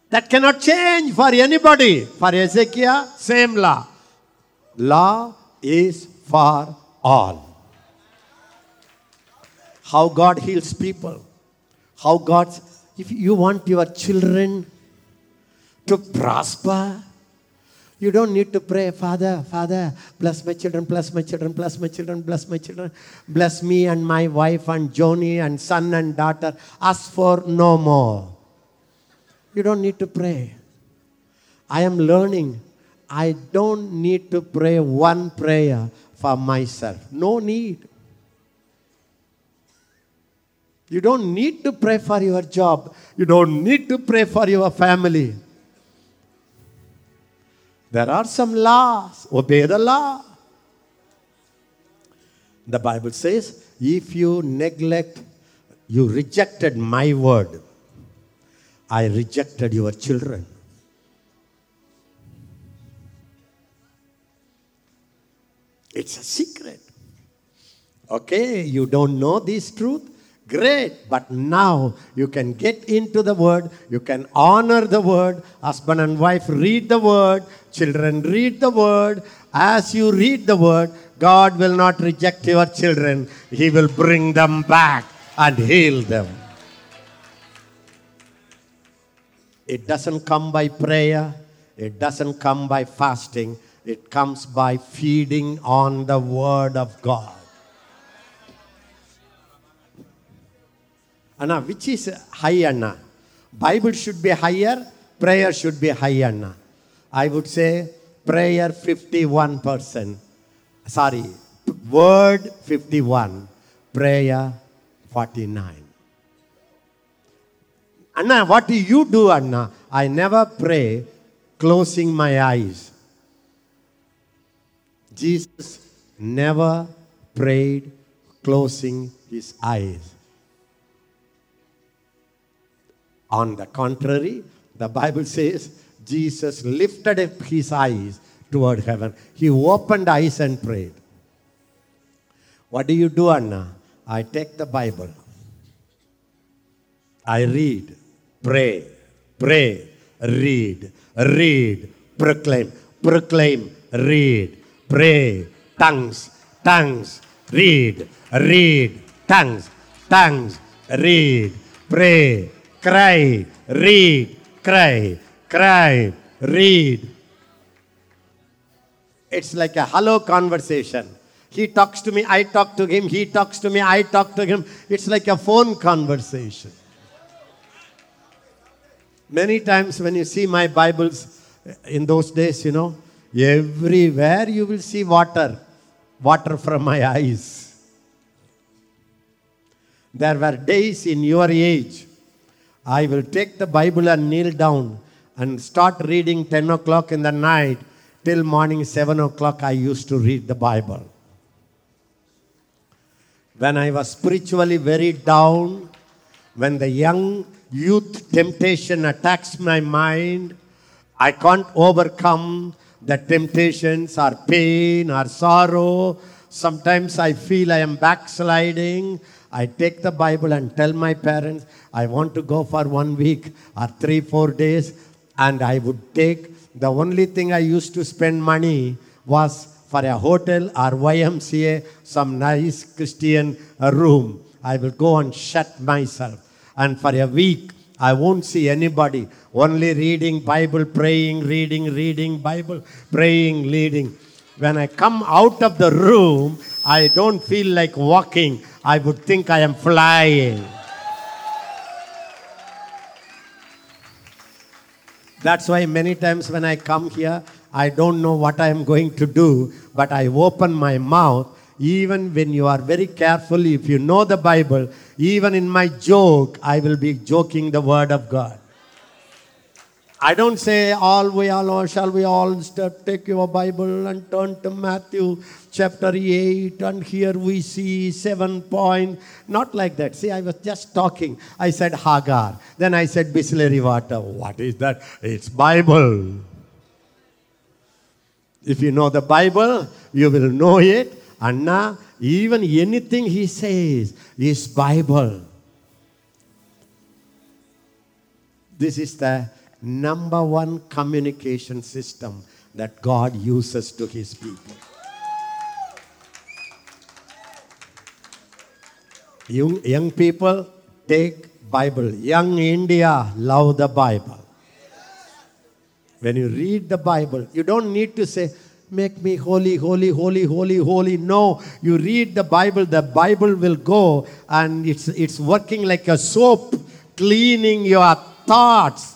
That cannot change for anybody. For Ezekiel, same law. Law is for all. How God heals people. How God, if you want your children to prosper, you don't need to pray, Father, Father, bless my children, bless my children, bless my children, bless my children, bless me and my wife and Joni and son and daughter. Ask for no more. You don't need to pray. I am learning. I don't need to pray one prayer for myself. No need. You don't need to pray for your job. You don't need to pray for your family. There are some laws. Obey the law. The Bible says, if you neglect, you rejected my word, I rejected your children. It's a secret. Okay, you don't know this truth? Great, but now you can get into the word, you can honor the word. Husband and wife read the word, children read the word. As you read the word, God will not reject your children, He will bring them back and heal them. It doesn't come by prayer, it doesn't come by fasting, it comes by feeding on the word of God. Anna, which is high Anna? Bible should be higher, prayer should be high Anna. I would say prayer 51%. Sorry, word 51, prayer 49. Anna, what do you do, Anna? I never pray closing my eyes. Jesus never prayed closing his eyes. On the contrary, the Bible says Jesus lifted up his eyes toward heaven. He opened eyes and prayed. What do you do, Anna? I take the Bible. I read, pray, pray, read, read, proclaim, proclaim, read, pray, tongues, tongues, read, read, tongues, tongues, read, pray, cry, read, cry, cry, read. It's like a hello conversation. He talks to me, I talk to him, he talks to me, I talk to him. It's like a phone conversation. Many times when you see my Bibles eh, in those days, you know, everywhere you will see water, water from my eyes. There were days in your age, I will take the Bible and kneel down and start reading 10 o'clock in the night till morning 7 o'clock. I used to read the Bible. When I was spiritually very down, when the young youth temptation attacks my mind, I can't overcome the temptations or pain or sorrow. Sometimes I feel I am backsliding. I take the Bible and tell my parents, I want to go for one week or three, four days. And I would take the only thing I used to spend money was for a hotel or YMCA, some nice Christian room. I will go and shut myself. And for a week, I won't see anybody. Only reading Bible, praying, reading, reading Bible, praying, reading. When I come out of the room, I don't feel like walking. I would think I am flying. That's why many times when I come here, I don't know what I am going to do, but I open my mouth. Even when you are very careful, if you know the Bible, even in my joke, I will be joking the Word of God. I don't say all we all shall we all step, take your Bible and turn to Matthew chapter 8 and here we see seven point. Not like that. See, I was just talking. I said Hagar. Then I said Bisleri water. What is that? It's Bible. If you know the Bible, you will know it. Anna, even anything he says is Bible. This is the number one communication system that God uses to his people. Young, young people take Bible. Young India love the Bible. When you read the Bible, you don't need to say, Make me holy, holy, holy, holy, holy. No, you read the Bible, the Bible will go and it's, it's working like a soap, cleaning your thoughts.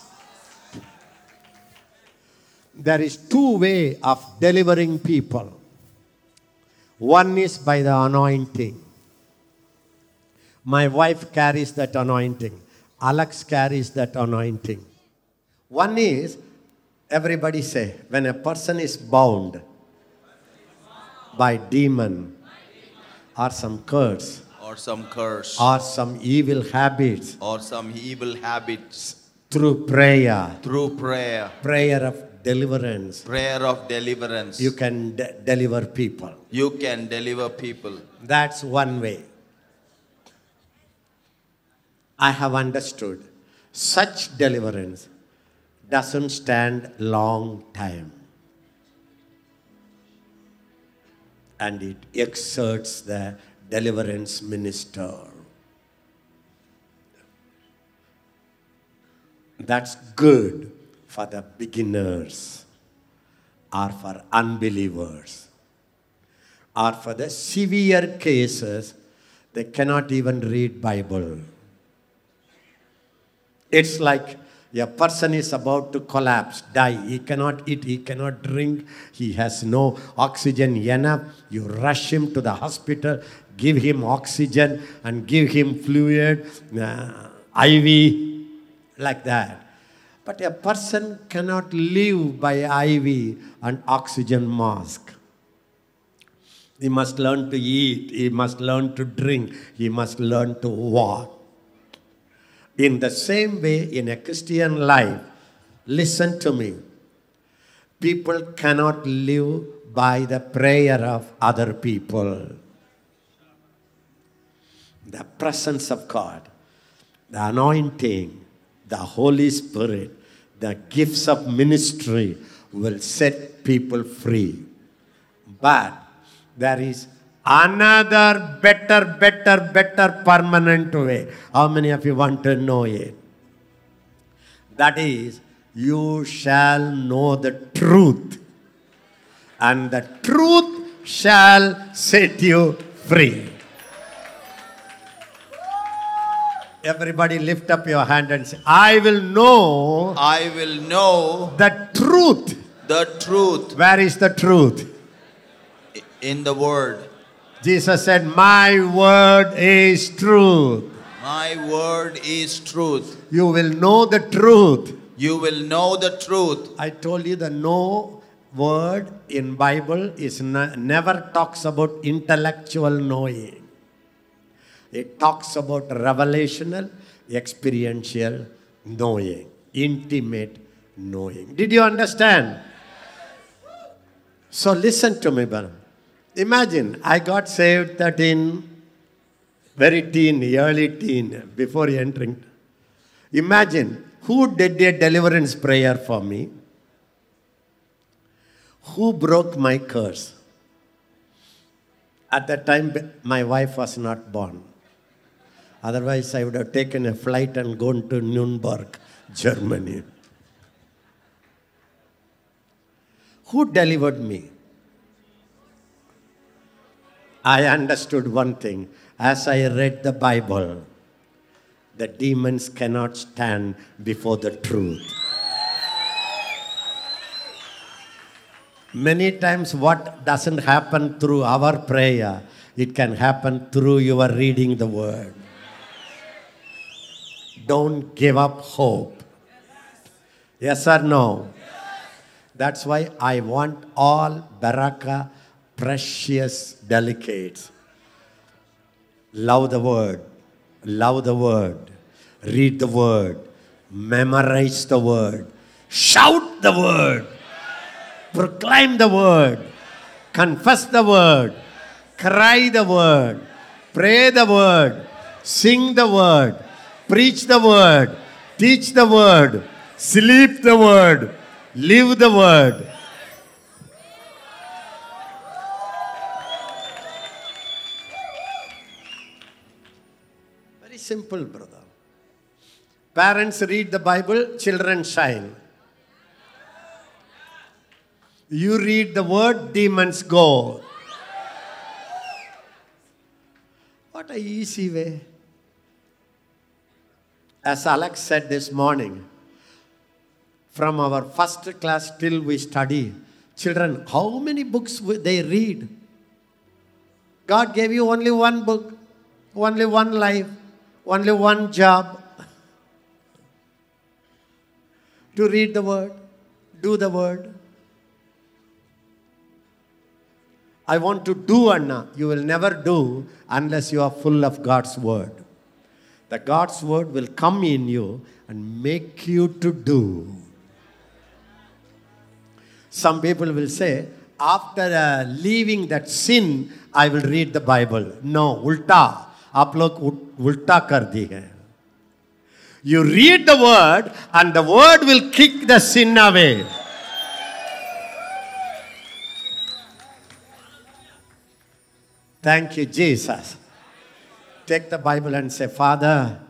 There is two way of delivering people. One is by the anointing. My wife carries that anointing. Alex carries that anointing. One is, everybody say, when a person is bound by demon or some curse or some curse or some evil habits or some evil habits through prayer, through prayer, prayer of deliverance, prayer of deliverance, you can de- deliver people. you can deliver people. That's one way. I have understood such deliverance doesn't stand long time. And it exerts the deliverance minister. That's good for the beginners or for unbelievers or for the severe cases they cannot even read bible it's like a person is about to collapse, die. He cannot eat, he cannot drink, he has no oxygen enough. You rush him to the hospital, give him oxygen, and give him fluid, uh, IV, like that. But a person cannot live by IV and oxygen mask. He must learn to eat, he must learn to drink, he must learn to walk. In the same way, in a Christian life, listen to me. People cannot live by the prayer of other people. The presence of God, the anointing, the Holy Spirit, the gifts of ministry will set people free. But there is another better, better, better permanent way. How many of you want to know it? That is, you shall know the truth, and the truth shall set you free. Everybody lift up your hand and say, I will know I will know the truth. the truth Where is the truth? in the word. Jesus said, My word is truth. My word is truth. You will know the truth. You will know the truth. I told you the no word in Bible is ne- never talks about intellectual knowing. It talks about revelational, experiential knowing, intimate knowing. Did you understand? So listen to me, brother. Imagine I got saved 13, very teen, early teen, before entering. Imagine who did a deliverance prayer for me? Who broke my curse? At that time, my wife was not born. Otherwise, I would have taken a flight and gone to Nuremberg, Germany. Who delivered me? I understood one thing. As I read the Bible, the demons cannot stand before the truth. Many times, what doesn't happen through our prayer, it can happen through your reading the word. Don't give up hope. Yes or no? That's why I want all Baraka precious delicates. Love the word. Love the word. Read the word. Memorize the word. Shout the word. Proclaim the word. Confess the word. Cry the word. Pray the word. Sing the word. Preach the word. Teach the word. Sleep the word. Live the word. Simple, brother. Parents read the Bible, children shine. You read the word, demons go. What a easy way. As Alex said this morning, from our first class till we study, children, how many books they read? God gave you only one book, only one life, only one job to read the word, do the word. I want to do, Anna. You will never do unless you are full of God's word. The God's word will come in you and make you to do. Some people will say, after uh, leaving that sin, I will read the Bible. No, ulta. आप लोग उल- उल्टा कर दी है You read the word and the word will kick the sin away. Thank you, Jesus. Take the Bible and say, Father,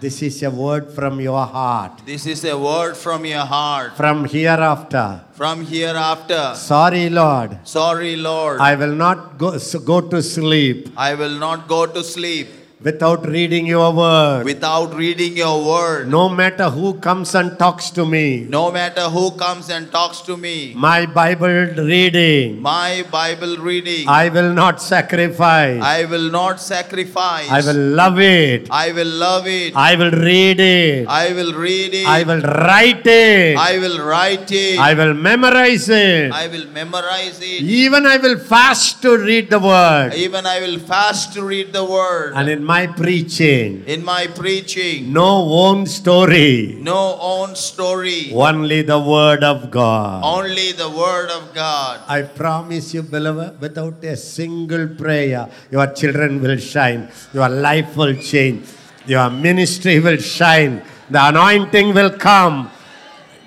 this is a word from your heart. This is a word from your heart. From hereafter, From hereafter. sorry, Lord, Sorry, Lord. I will not go, so go to sleep I will not go to sleep without reading your word. without reading your word. No matter who comes and talks to me, No matter who comes and talks to me, my Bible reading, my Bible reading, I will not sacrifice. I will not sacrifice. I will love it. I will love it. I will read it. I will read it. I will write it. I will write it. I will memorize it. I will memorize it. Even I will fast to read the word. Even I will fast to read the word. And in my preaching, In my preaching, no own story, no own story, only the word of God. only the word of God. I promise you, beloved, without a single prayer, your children will shine, your life will change, your ministry will shine, the anointing will come,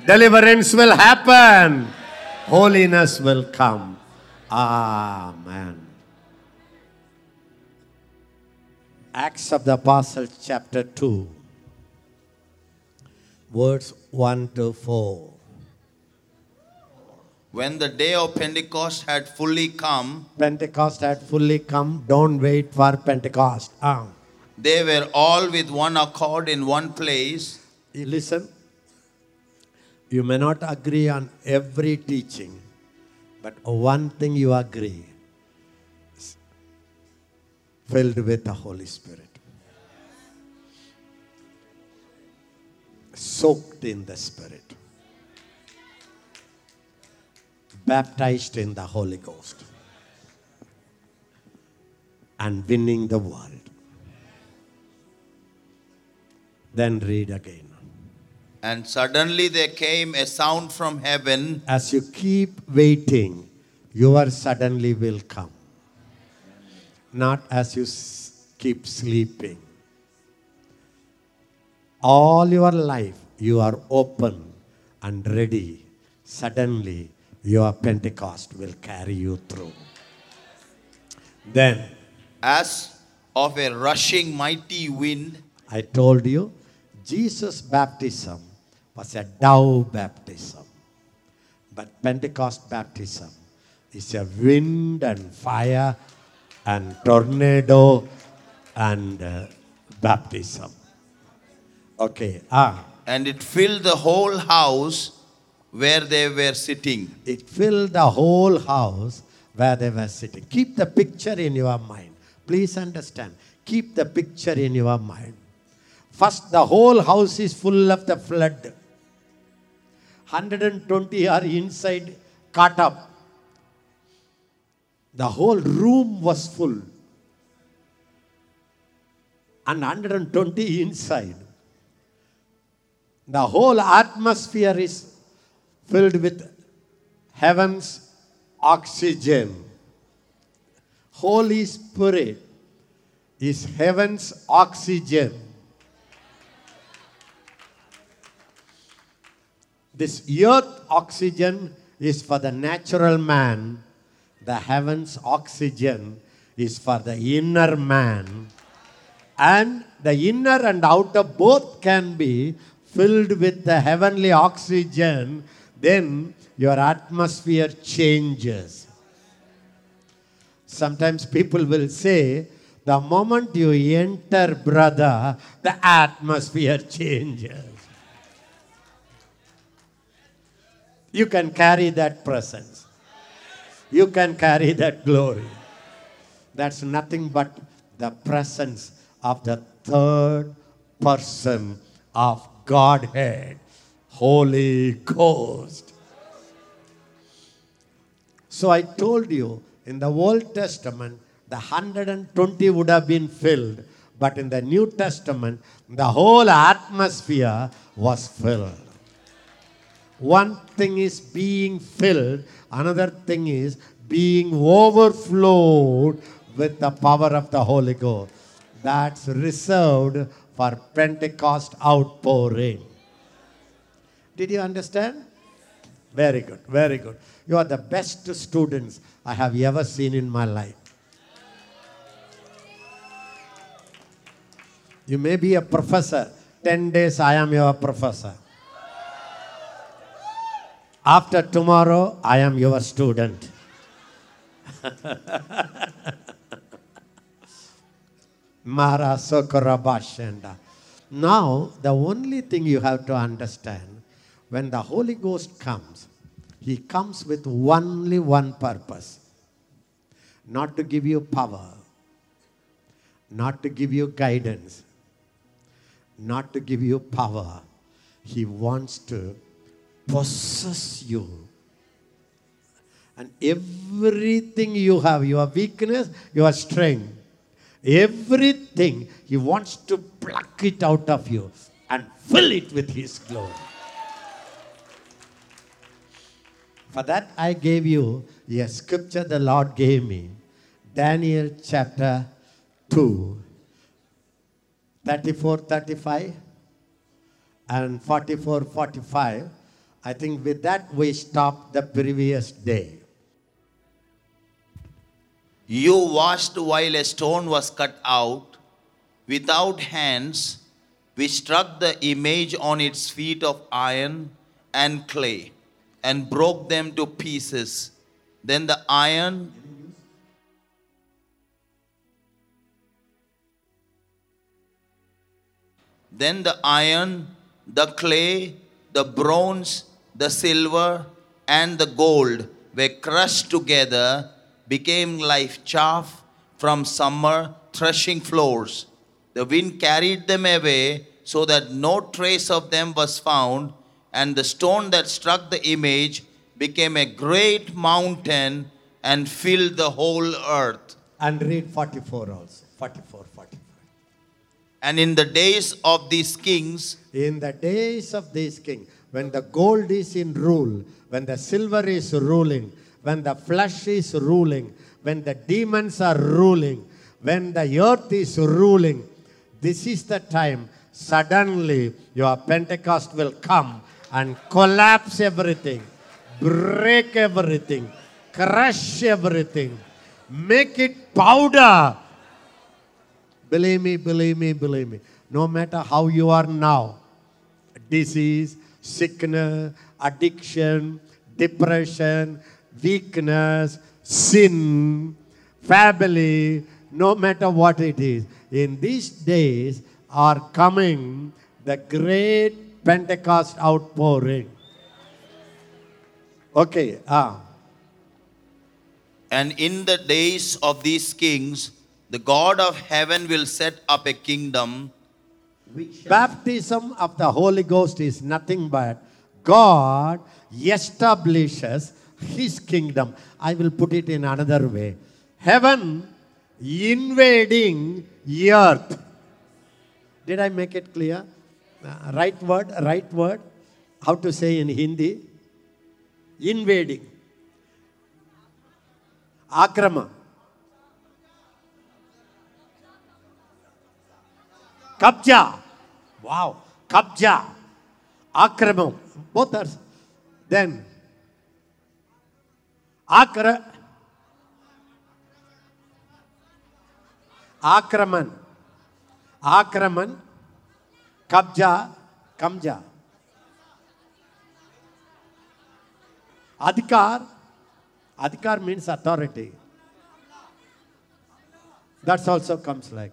deliverance will happen, holiness will come. Amen. Acts of the Apostles, chapter 2, verse 1 to 4. When the day of Pentecost had fully come, Pentecost had fully come. Don't wait for Pentecost. Ah. they were all with one accord in one place. You Listen, you may not agree on every teaching, but one thing you agree filled with the Holy Spirit, soaked in the Spirit, baptized in the Holy Ghost, and winning the world. Then read again. And suddenly there came a sound from heaven As you keep waiting, your suddenly will come. Not as you keep sleeping. All your life, you are open and ready. Suddenly, your Pentecost will carry you through. Then, as of a rushing mighty wind, I told you, Jesus' baptism was a dove baptism. But Pentecost baptism is a wind and fire and tornado and uh, baptism. Okay, ah, and it filled the whole house where they were sitting. it filled the whole house where they were sitting. Keep the picture in your mind. Please understand. Keep the picture in your mind. First, the whole house is full of the flood. 120 are inside, caught up. The whole room was full. And 120 inside. The whole atmosphere is filled with heaven's oxygen. Holy Spirit is heaven's oxygen. This earth oxygen is for the natural man, the heavens oxygen is for the inner man. And the inner and outer both can be filled with the heavenly oxygen, then your atmosphere changes. Sometimes people will say, the moment you enter, brother, the atmosphere [laughs] changes. You can carry that presence. You can carry that glory. That's nothing but the presence of the third person of Godhead, Holy Ghost. So I told you in the Old Testament, the 120 would have been filled, but in the New Testament, the whole atmosphere was filled. One thing is being filled, another thing is being overflowed with the power of the Holy Ghost. That's reserved for Pentecost outpouring. Did you understand? Very good, very good. You are the best students I have ever seen in my life. You may be a professor. 10 days I am your professor. After tomorrow, I am your student. [laughs] Mara Sokorabashenda. Now, the only thing you have to understand when the Holy Ghost comes, He comes with only one purpose not to give you power, not to give you guidance, not to give you power. He wants to possess you. And everything you have, your weakness, your strength, everything, He wants to pluck it out of you and fill it with His glory. For that, I gave you a scripture the Lord gave me Daniel chapter 2, 34 35 and 44 45. I think with that we stopped the previous day. You watched while a stone was cut out without hands, which struck the image on its feet of iron and clay, and broke them to pieces. Then the iron Then the iron, the clay, the bronze, the silver, and the gold were crushed together, became like chaff from summer threshing floors. The wind carried them away so that no trace of them was found, and the stone that struck the image became a great mountain and filled the whole earth. And read 44 also. 44, 45. And in the days of these kings, In the days of these king, when the gold is in rule, when the silver is ruling, when the flesh is ruling, when the demons are ruling, when the earth is ruling, this is the time suddenly your Pentecost will come and collapse everything, break everything, crush everything, make it powder. Believe me, believe me, believe me. No matter how you are now, disease, sickness, addiction, depression, weakness, sin, family, no matter what it is, in these days are coming the great Pentecost outpouring. Okay, ah. And in the days of these kings, the God of heaven will set up a kingdom Baptism of the Holy Ghost is nothing but God establishes his kingdom. I will put it in another way. Heaven invading earth. Did I make it clear? Uh, right word, right word. How to say in Hindi? Invading. Akrama. Kabja. Wow. Kabja. Akramam. Both are. Then. Akra. Akraman. Akraman. Kabja. Kamja. Adhikar. Adhikar means authority. That also comes like.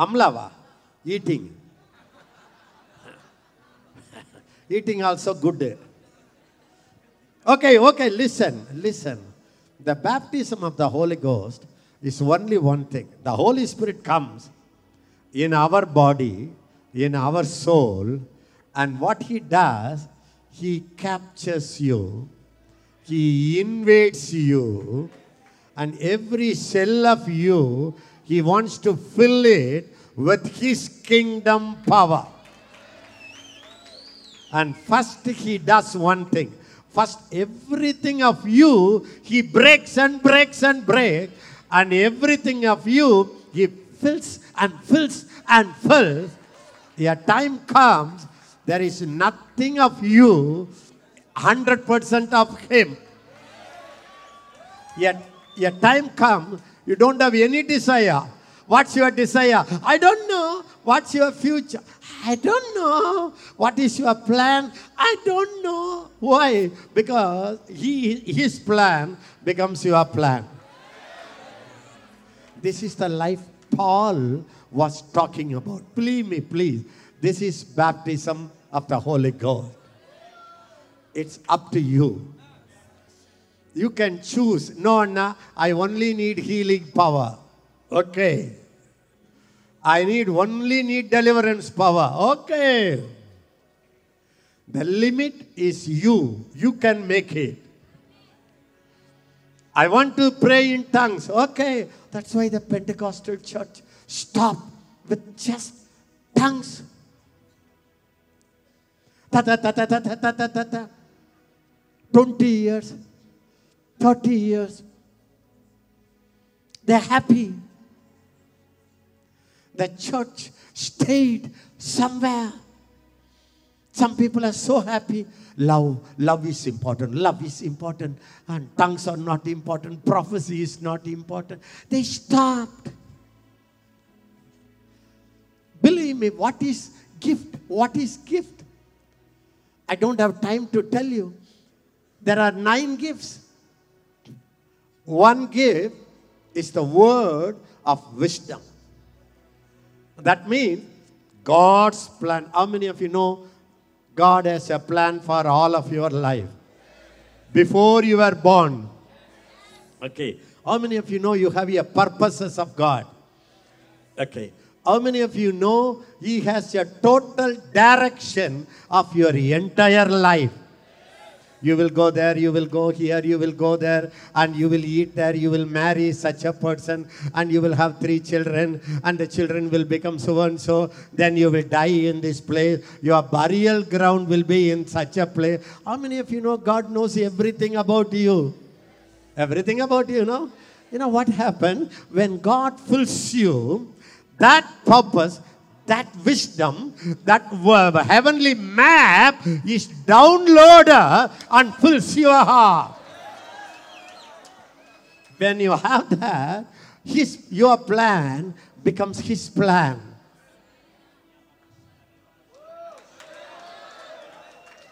Amlava, eating. eating also good. Okay, okay, listen, listen. The baptism of the Holy Ghost is only one thing. The Holy Spirit comes in our body, in our soul, and what He does, He captures you, He invades you, and every cell of you, He wants to fill it with His kingdom power. And first, He does one thing. First, everything of you, He breaks and breaks and breaks, and everything of you, He fills and fills and fills. A time comes, there is nothing of you, 100% of Him. Yet, a time comes, you don't have any desire. What's your desire? I don't know. What's your future? I don't know. What is your plan? I don't know. Why? Because he, his plan becomes your plan. This is the life Paul was talking about. Believe me, please. This is baptism of the Holy Ghost. It's up to you. You can choose. No, no, I only need healing power. Okay. I need only need deliverance power. Okay. The limit is you. You can make it. I want to pray in tongues. Okay. That's why the Pentecostal church stopped with just tongues. Ta ta ta ta ta ta ta ta ta. 20 years, 30 years. They're happy. The church stayed somewhere. Some people are so happy. Love, love is important. Love is important. And tongues are not important. Prophecy is not important. They stopped. Believe me, what is gift? What is gift? I don't have time to tell you. There are nine gifts. One gift is the word of wisdom. That means God's plan. How many of you know God has a plan for all of your life? Before you were born. Okay. How many of you know you have a purposes of God? Okay. How many of you know He has a total direction of your entire life? You will go there, you will go here, you will go there, and you will eat there, you will marry such a person, and you will have three children, and the children will become so and so. Then you will die in this place. Your burial ground will be in such a place. How many of you know God knows everything about you? Everything about you, know? You know what happened? When God fills you, that purpose, that wisdom, that heavenly map is downloaded and fills your heart. When you have that, his, your plan becomes his plan.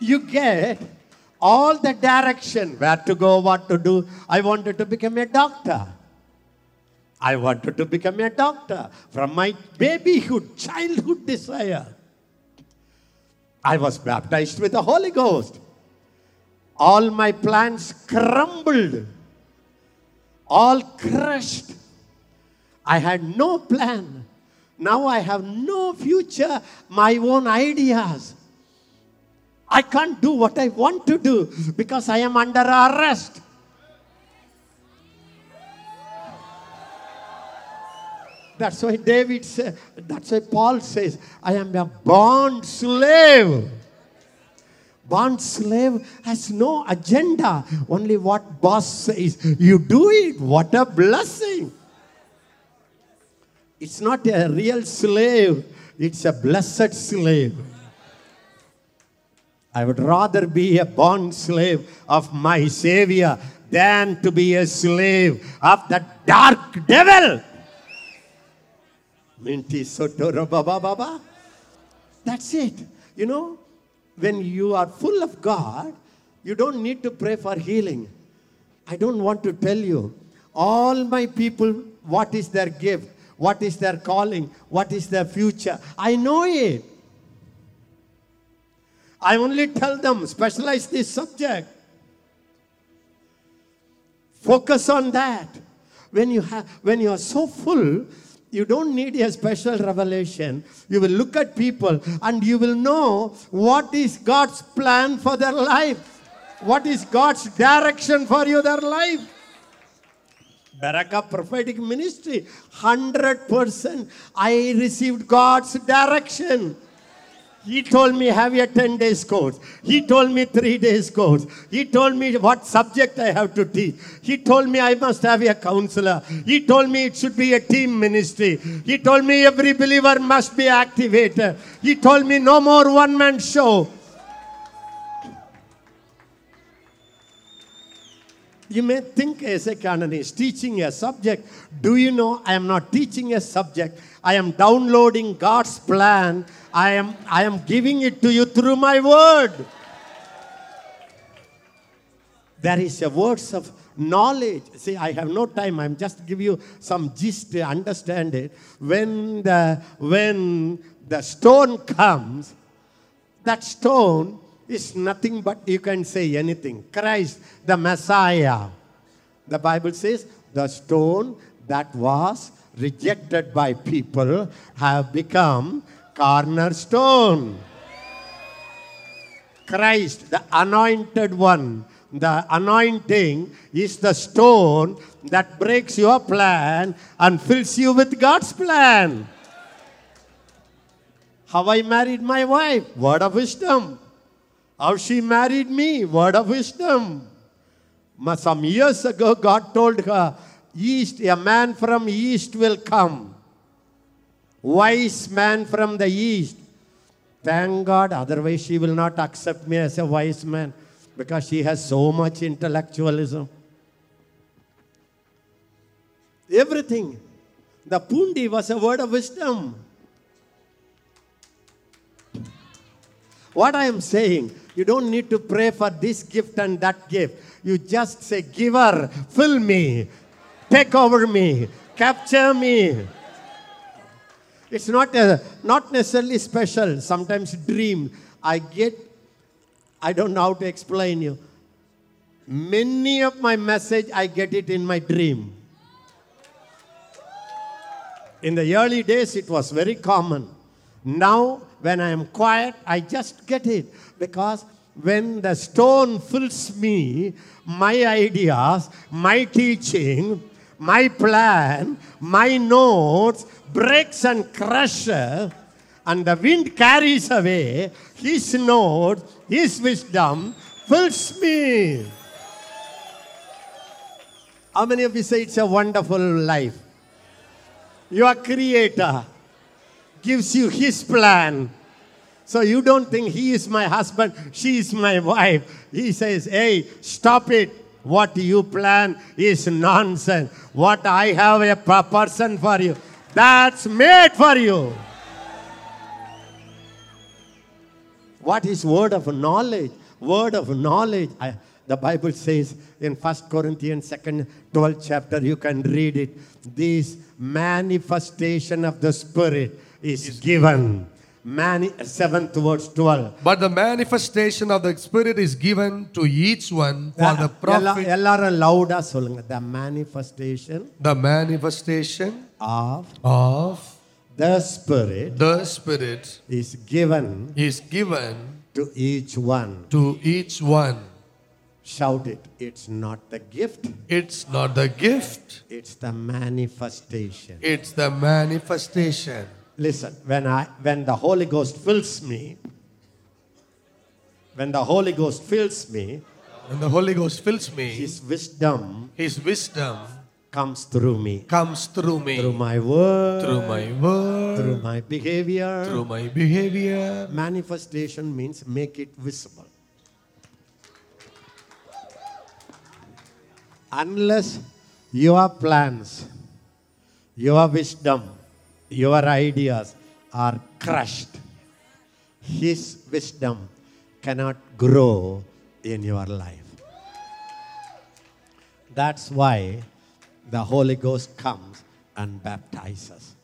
You get all the direction where to go, what to do. I wanted to become a doctor. I wanted to become a doctor from my babyhood, childhood desire. I was baptized with the Holy Ghost. All my plans crumbled, all crushed. I had no plan. Now I have no future, my own ideas. I can't do what I want to do because I am under arrest. That's why David said, that's why Paul says, I am a bond slave. Bond slave has no agenda, only what boss says. You do it. What a blessing. It's not a real slave, it's a blessed slave. I would rather be a bond slave of my Savior than to be a slave of the dark devil. Sotoro baba baba. That's it. You know, when you are full of God, you don't need to pray for healing. I don't want to tell you. All my people, what is their gift? What is their calling? What is their future? I know it. I only tell them, specialize this subject. Focus on that. When you have when you are so full, you don't need a special revelation. You will look at people and you will know what is God's plan for their life. What is God's direction for you, their life. Baraka prophetic ministry, 100%. I received God's direction. He told me have a 10 days course. He told me 3 days course. He told me what subject I have to teach. He told me I must have a counselor. He told me it should be a team ministry. He told me every believer must be activated. He told me no more one man show. You may think as a canon is teaching a subject. Do you know I am not teaching a subject? I am downloading God's plan. I am, I am giving it to you through my word. There is a words of knowledge. See, I have no time. I'm just give you some gist to understand it. When the when the stone comes, that stone is nothing but you can say anything. Christ, the Messiah. The Bible says the stone that was rejected by people have become cornerstone. Christ, the anointed one, the anointing is the stone that breaks your plan and fills you with God's plan. How I married my wife, word of wisdom. How she married me, word of wisdom. Some years ago, God told her, East, a man from east will come. Wise man from the east. Thank God, otherwise she will not accept me as a wise man because she has so much intellectualism. Everything. The pundi was a word of wisdom. What I am saying, you don't need to pray for this gift and that gift. You just say, Giver, fill me, take over me, capture me. It's not, a, not necessarily special, sometimes dream. I get, I don't know how to explain you. Many of my message, I get it in my dream. In the early days, it was very common. Now, when I am quiet, I just get it. Because when the stone fills me, my ideas, my teaching, my plan, my notes breaks and crushes, and the wind carries away his notes, his wisdom fills me. How many of you say it's a wonderful life? Your creator gives you his plan. So you don't think he is my husband, she is my wife. He says, hey, stop it. What you plan is nonsense. What I have a per- person for you, that's made for you. What is word of knowledge? Word of knowledge. I, the Bible says in 1 Corinthians 2nd, 12th chapter, you can read it. This manifestation of the Spirit is given. Mani- seventh verse 12. But the manifestation of the Spirit is given to each one for the எல்லா- profit. எல்லாரும் லவுடா சொல்லுங்க the manifestation The manifestation of of The Spirit the Spirit is given is given to each one. to each one. Shout it. It's not the gift, It's not the gift, it's the manifestation. it's the manifestation. Listen, when I when the Holy Ghost fills me, when the Holy Ghost fills me, When the Holy Ghost fills me, his wisdom His wisdom comes through me. comes through me, Through my word, through my word, through my behavior. through my behavior. Manifestation means make it visible. Unless your plans, your wisdom, your ideas are crushed, His wisdom cannot grow in your life. That's why the Holy Ghost comes and baptizes.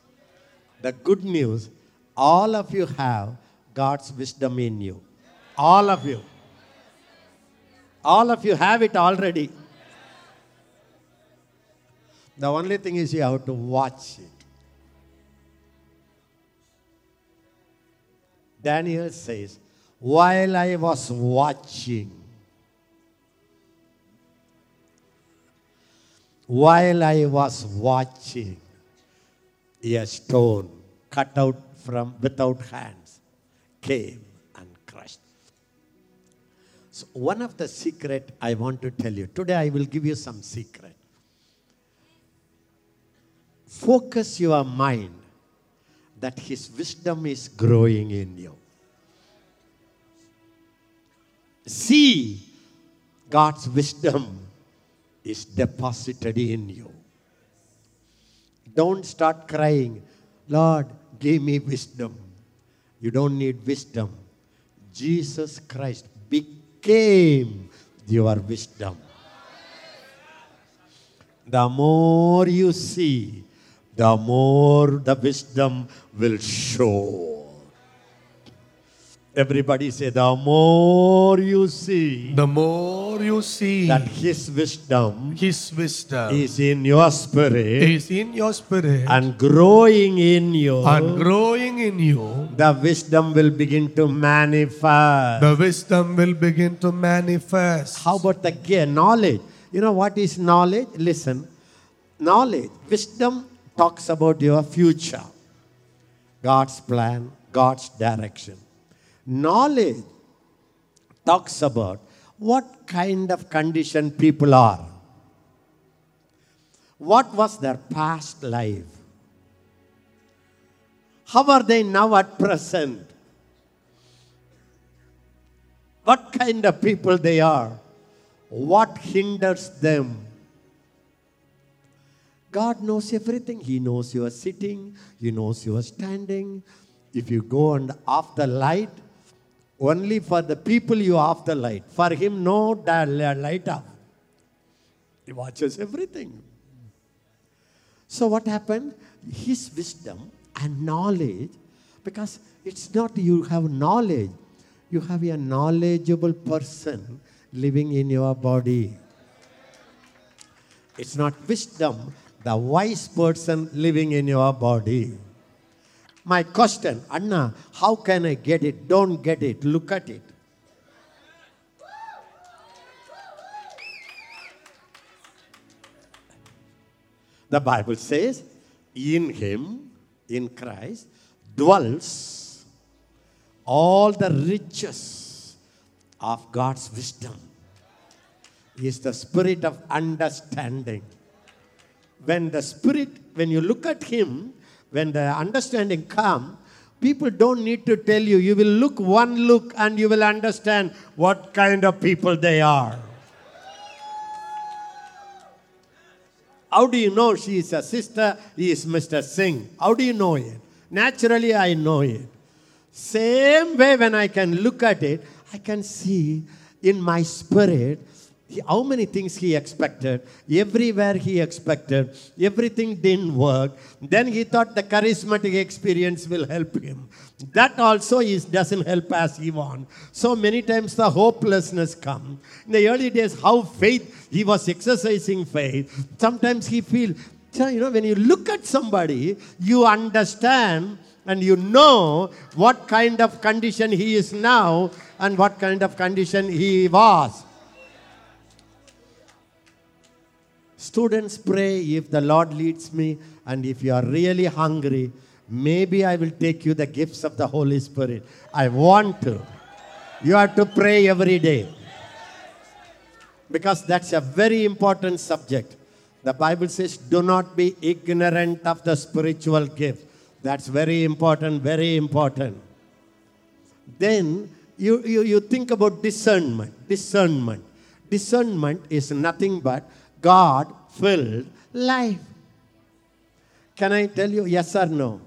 The good news all of you have God's wisdom in you. All of you. All of you have it already. The only thing is you have to watch it. Daniel says, While I was watching, while I was watching, a stone cut out from without hands came and crushed. So one of the secret I want to tell you today I will give you some secret. Focus your mind that his wisdom is growing in you. See God's wisdom is deposited in you. Don't start crying, Lord, give me wisdom. You don't need wisdom. Jesus Christ became your wisdom. The more you see, the more the wisdom will show. Everybody say, the more you see The more you see that His wisdom His wisdom is in your spirit is in your spirit and growing in you, and growing in you, the wisdom will begin to manifest. the wisdom will begin to manifest. How about the gear? Knowledge. You know what is knowledge? Listen. Knowledge. Wisdom talks about your future, God's plan, God's direction. Knowledge talks about what kind of condition people are. What was their past life? How are they now at present? What kind of people they are? What hinders them? God knows everything. He knows you are sitting, He knows you are standing. If you go and off the light, only for the people you off the light. For Him, no light off. He watches everything. So, what happened? His wisdom and knowledge, because it's not you have knowledge, you have a knowledgeable person living in your body. It's not wisdom, the wise person living in your body. My question, Anna, how can I get it? Don't get it. Look at it. The Bible says, in him, in Christ, dwells all the riches of God's wisdom. Is the spirit of understanding. When the spirit, when you look at him, when the understanding come, people don't need to tell you. You will look one look and you will understand what kind of people they are. How do you know she is a sister? He is Mr. Singh. How do you know it? Naturally, I know it. Same way, when I can look at it, I can see in my spirit how many things he expected, everywhere he expected, everything didn't work. Then he thought the charismatic experience will help him. That also is, doesn't help as he wants. So many times the hopelessness comes. In the early days, how faith, he was exercising faith. Sometimes he feel you know, when you look at somebody, you understand and you know what kind of condition he is now and what kind of condition he was. Students pray if the Lord leads me and if you are really hungry, maybe I will take you the gifts of the Holy Spirit. I want to. You have to pray every day because that's a very important subject. The Bible says, do not be ignorant of the spiritual gift. That's very important, very important. Then you, you, you think about discernment. Discernment. Discernment is nothing but God filled life. Can I tell you yes or no?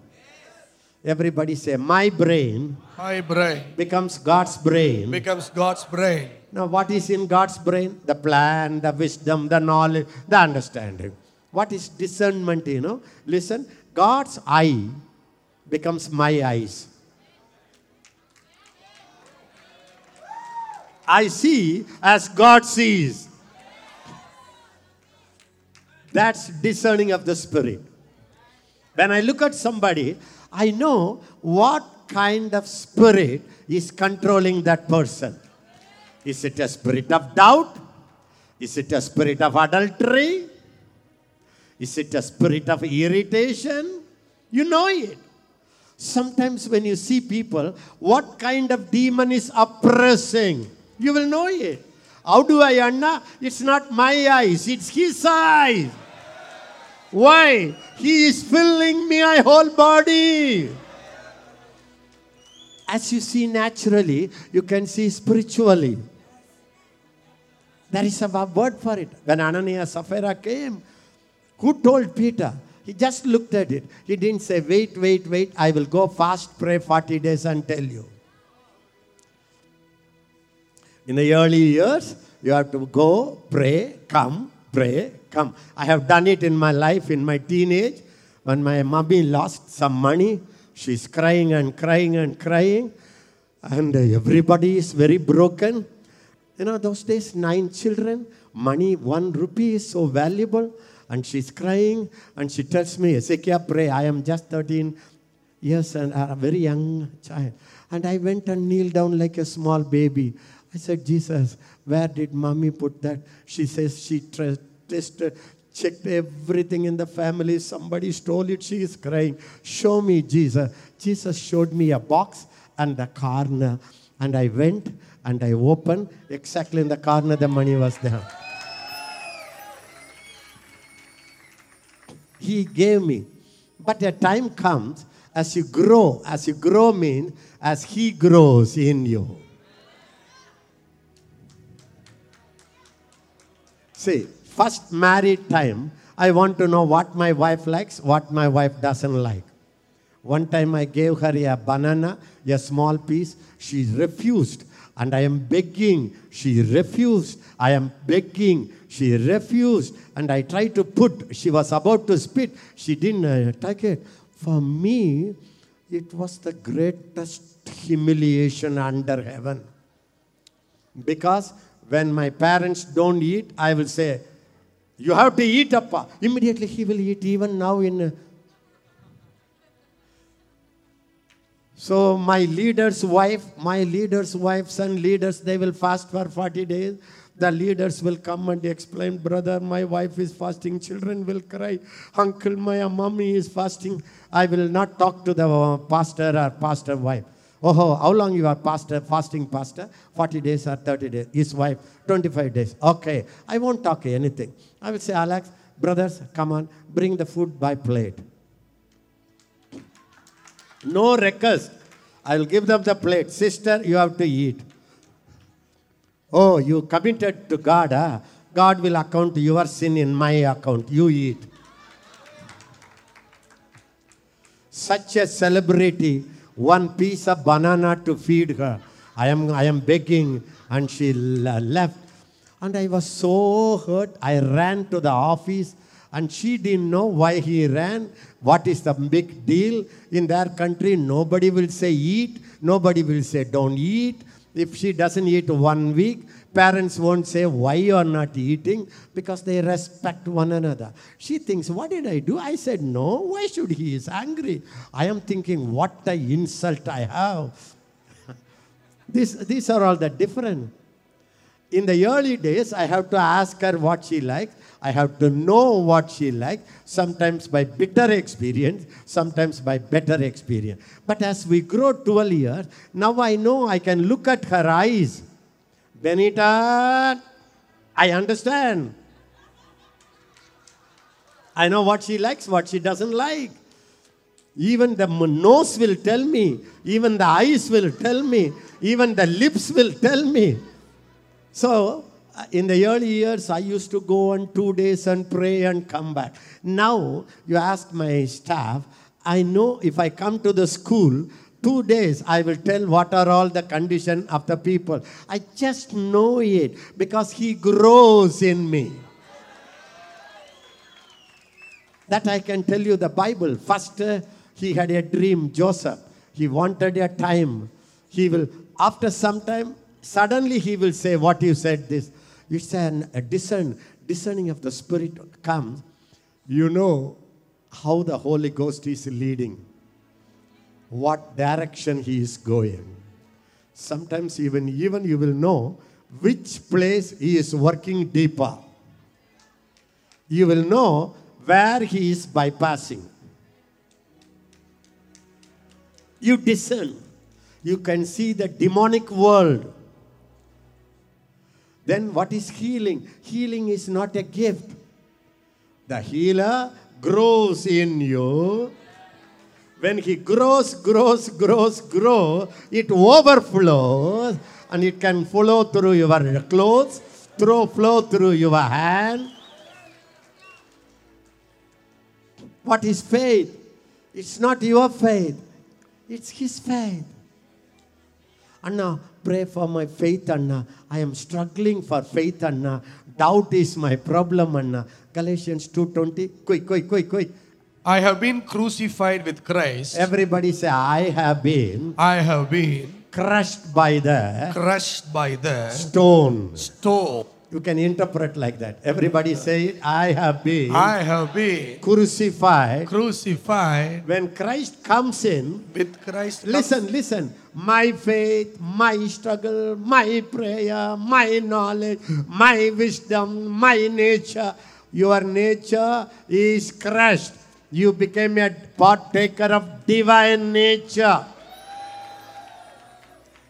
Everybody say, My brain My brain becomes God's brain. becomes God's brain. Now, what is in God's brain? The plan, the wisdom, the knowledge, the understanding. What is discernment, you know? Listen, God's eye becomes my eyes. I see as God sees. That's discerning of the spirit. When I look at somebody, I know what kind of spirit is controlling that person. Is it a spirit of doubt? Is it a spirit of adultery? Is it a spirit of irritation? You know it. Sometimes when you see people, what kind of demon is oppressing, you will know it. How do I know? It's not my eyes, it's his eyes. Why? He is filling my whole body. As you see naturally, you can see spiritually. There is a word for it. When Ananias Sapphira came, who told Peter? He just looked at it. He didn't say, wait, wait, wait, I will go fast, pray 40 days and tell you. In the early years, you have to go, pray, come, pray, come. I have done it in my life, in my teenage, when my mommy lost some money. She's crying and crying and crying, and everybody is very broken. You know, those days, nine children, money, one rupee is so valuable. And she's crying, and she tells me, Ezekiel, pray. I am just 13 years and a very young child. And I went and kneeled down like a small baby. I said, Jesus, where did mommy put that? She says she tested, checked everything in the family. Somebody stole it. She is crying. Show me, Jesus. Jesus showed me a box and a corner. And I went and I opened. Exactly in the corner, the money was there. He gave me. But a time comes as you grow. As you grow means as He grows in you. See, first married time, I want to know what my wife likes, what my wife doesn't like. One time I gave her a banana, a small piece. She refused. And I am begging. She refused. I am begging. She refused. And I tried to put, she was about to spit. She didn't uh, take it. For me, it was the greatest humiliation under heaven. Because when my parents don't eat, I will say, You have to eat, Appa. Immediately he will eat, even now in. uh, So my leader's wife, my leader's wives and leaders, they will fast for 40 days. The leaders will come and explain, brother, my wife is fasting. Children will cry, uncle, my mommy is fasting. I will not talk to the pastor or pastor wife. Oh, how long you are pastor, fasting pastor? 40 days or 30 days. His wife, 25 days. Okay, I won't talk anything. I will say, Alex, brothers, come on, bring the food by plate. No request. I will give them the plate. Sister, you have to eat. Oh, you committed to God. ah? God will account your sin in my account. You eat. Such a celebrity, one piece of banana to feed her. I am, I am begging, and she left. And I was so hurt. I ran to the office, and she didn't know why he ran. What is the big deal in their country? Nobody will say eat, nobody will say don't eat. If she doesn't eat one week, Parents won't say why you are not eating because they respect one another. She thinks, What did I do? I said, No. Why should he is angry? I am thinking, What a insult I have. [laughs] this, these are all the different. In the early days, I have to ask her what she likes. I have to know what she likes, sometimes by bitter experience, sometimes by better experience. But as we grow 12 years, now I know I can look at her eyes. Benita, I understand. I know what she likes, what she doesn't like. Even the nose will tell me, even the eyes will tell me, even the lips will tell me. So, uh, in the early years, I used to go on two days and pray and come back. Now, you ask my staff, I know if I come to the school, two days I will tell what are all the condition of the people. I just know it because he grows in me. That I can tell you the Bible. First, uh, he had a dream, Joseph. He wanted a time. He will, after some time, suddenly he will say, What you said this. It's an, a discern, discerning of the Spirit comes. You know how the Holy Ghost is leading, what direction he is going. Sometimes even, even you will know which place he is working deeper you will know where he is bypassing. You discern. You can see the demonic world. Then what is healing? Healing is not a gift. The healer grows in you. When he grows, grows, grows, grows, it overflows and it can flow through your clothes, through, flow through your hand, What is faith? It's not your faith, it's His faith. Anna, pray for my faith, Anna. I am struggling for faith, Anna. Doubt is my problem, Anna. Galatians 2.20. Quick, quick, quick, quick. I have been crucified with Christ. Everybody say, I have been I have been crushed by the crushed by the stone. stone. You can interpret like that. Everybody say. I have been I have been crucified. crucified When Christ comes in, with Christ. Listen, listen. My faith, my struggle, my prayer, my knowledge, my wisdom, my nature. Your nature is crushed. You became a partaker of divine nature.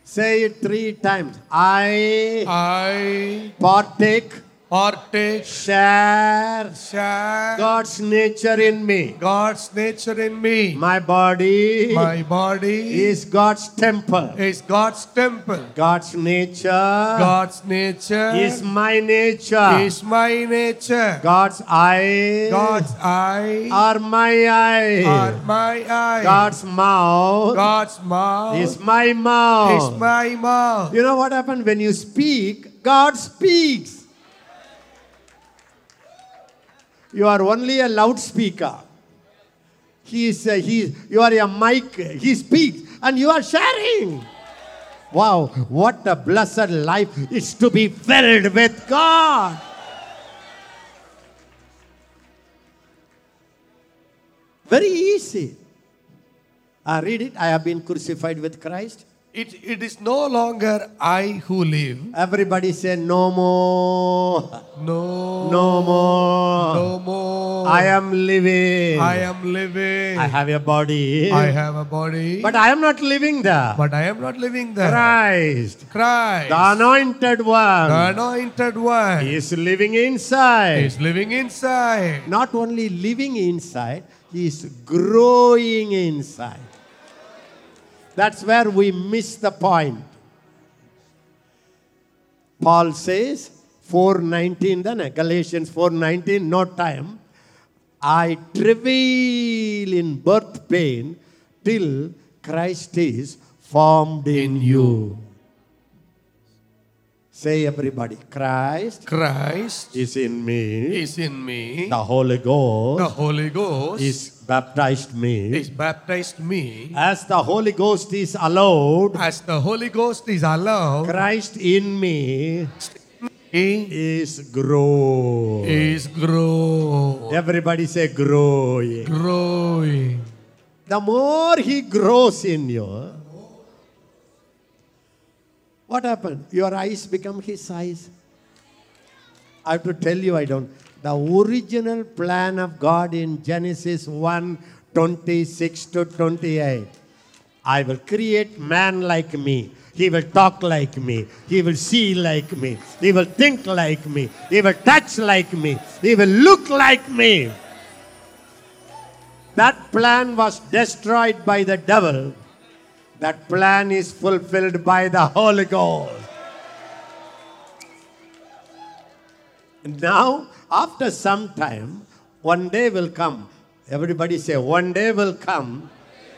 Say it three times. I I partake, partake, share share God's nature in me. God's nature in me. My body My body is God's temple. is God's temple. God's nature God's nature is my nature. is my nature. God's eyes God's eye are my eyes. are my eye. God's mouth God's mouth is my mouth. is my mouth. You know what happened when you speak? God speaks. You are only a loudspeaker. He is, he, you are a mic. He speaks and you are sharing. Wow, what a blessed life is to be filled with God. Very easy. I read it. I have been crucified with Christ. It, it is no longer I who live. Everybody say no more. No. No more. No more. I am living. I am living. I have a body. I have a body. But I am not living there. but I am not living there. Christ, Christ. the anointed one, the anointed one He is living inside. He is living inside. Not only living inside, he is growing inside. That's where we miss the point. Paul says, 419 then Galatians 4:19 no time I travail in birth pain till Christ is formed in you Say everybody, Christ Christ is in me. is in me. The Holy Ghost The Holy Ghost is baptized me. is baptized me. As the Holy Ghost is allowed, As the Holy Ghost is allowed, Christ in me is grow. is grow, Everybody say growing. growing. The more he grows in you, what happened? Your eyes become his eyes. I have to tell you, I don't. The original plan of God in Genesis 1 26 to 28. I will create man like me. He will talk like me. He will see like me. He will think like me. He will touch like me. He will look like me. That plan was destroyed by the devil. That plan is fulfilled by the Holy Ghost. Now, after some time, one day will come. Everybody say, one day will come.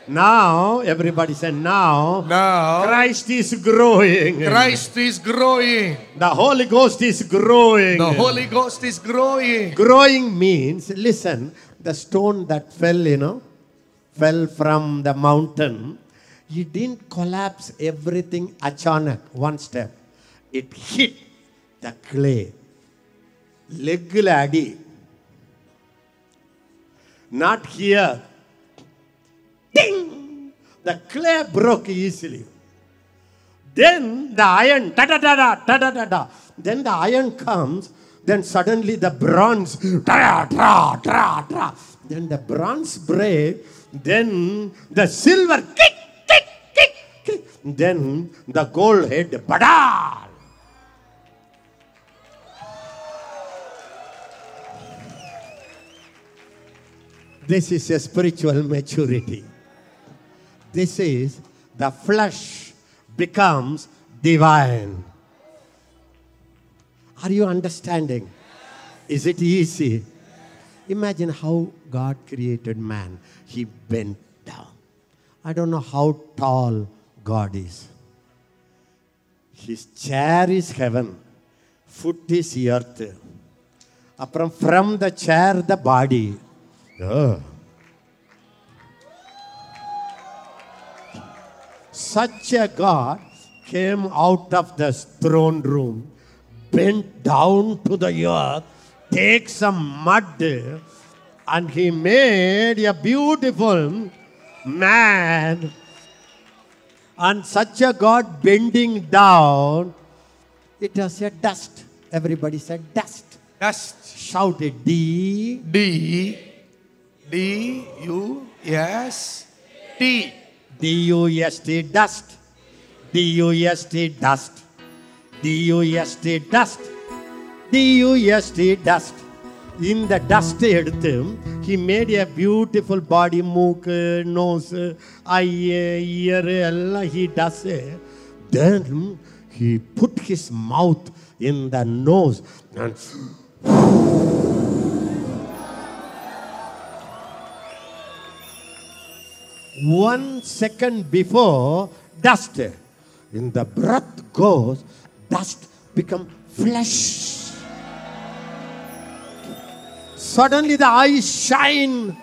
Now, everybody say, now, Now, Christ is growing. Christ is growing. The Holy Ghost is growing. The Holy Ghost is growing. Growing means, listen, the stone that fell, you know, fell from the mountain, it didn't collapse everything achanak, one step. It hit the clay. ಲೆಗ್ಗಿಲ ಅಡಿ not hitting the clay broke easily then the iron ಟಡ ಟಡ ಟಡ ಟಡ then the iron comes then suddenly the bronze tra tra tra tra. Then the bronze break. Then the silver kick kick kick kick. Then the gold head bada! This is a spiritual maturity. This is the flesh becomes divine. Are you understanding? Is it easy? Imagine how God created man. He bent down. I don't know how tall God is. His chair is heaven, foot is earth. From the chair, the body. Oh. Such a God came out of the throne room, bent down to the earth, take some mud, and he made a beautiful man. And such a God bending down, it was a dust. Everybody said dust. Dust. Shouted D. D. D. U. S. T. D-U-S-T, dust. D-U-S-T, dust. D-U-S-T, dust. D-U-S-T, dust. இந்த dust எடுத்து he made a beautiful body மூக்கு nose ஐ year எல்லாம் he does it. then he put his mouth in the nose and one second before dust. In the breath goes dust become flesh. Suddenly the eyes shine.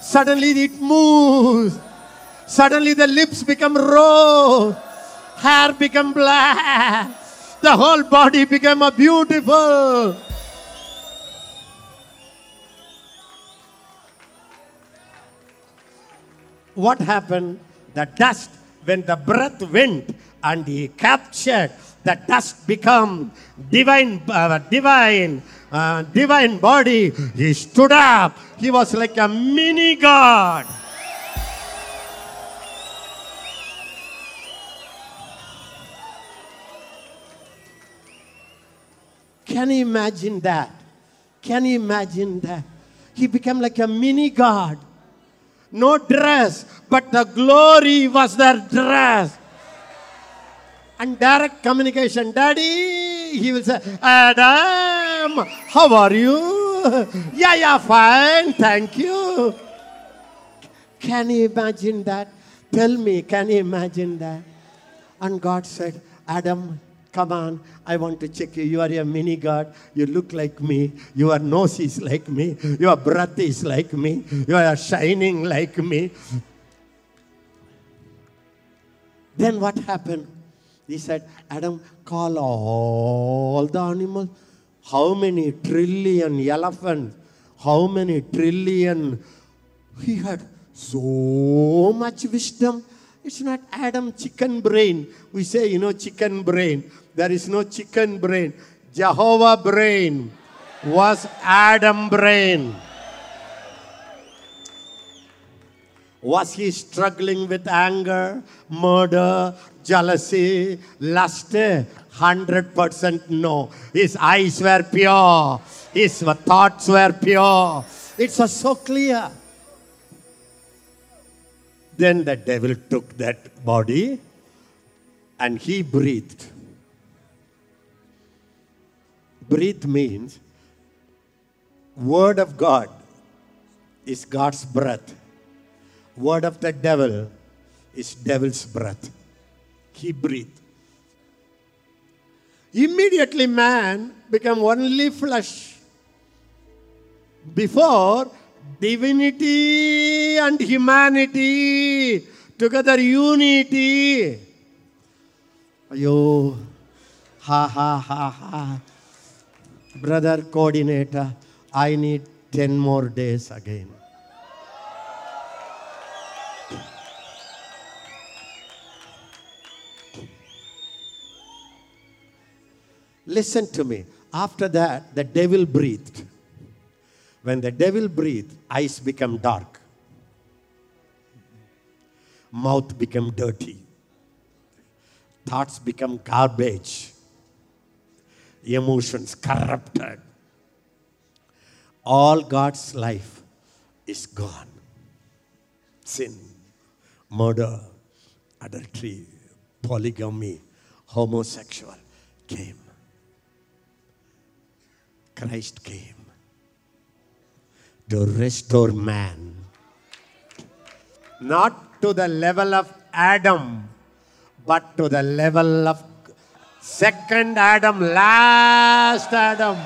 Suddenly it moves. Suddenly the lips become rose hair become black. The whole body become a beautiful what happened? The dust, when the breath went and he captured, the dust become divine, uh, divine, uh, divine body. He stood up. He was like a mini god. Can you imagine that? Can you imagine that? He became like a mini god no dress, but the glory was their dress. And direct communication, Daddy, he will say, Adam, how are you? Yeah, yeah, fine, thank you. Can you imagine that? Tell me, can you imagine that? And God said, Adam, Come on, I want to check you. You are a mini God. You look like me. Your nose is like me. Your breath is like me. You are shining like me. Then what happened? He said, Adam, call all the animals. How many trillion elephants? How many trillion? He had so much wisdom. It's not Adam chicken brain. We say, you know, chicken brain. There is no chicken brain. Jehovah brain was Adam brain. Was he struggling with anger, murder, jealousy, lust? 100% no. His eyes were pure. His thoughts were pure. It's so clear. Then the devil took that body and he breathed. Breathe means word of God is God's breath. Word of the devil is devil's breath. He breathed. Immediately man became only flesh. Before divinity and humanity together unity. Ayo, ha ha ha ha. Brother coordinator, I need 10 more days again. Listen to me. After that, the devil breathed. When the devil breathed, eyes become dark, mouth become dirty, thoughts become garbage, emotions corrupted. All God's life is gone. Sin, murder, adultery, polygamy, homosexual came. Christ came to restore man. Not to the level of Adam, but to the level of second Adam, last Adam.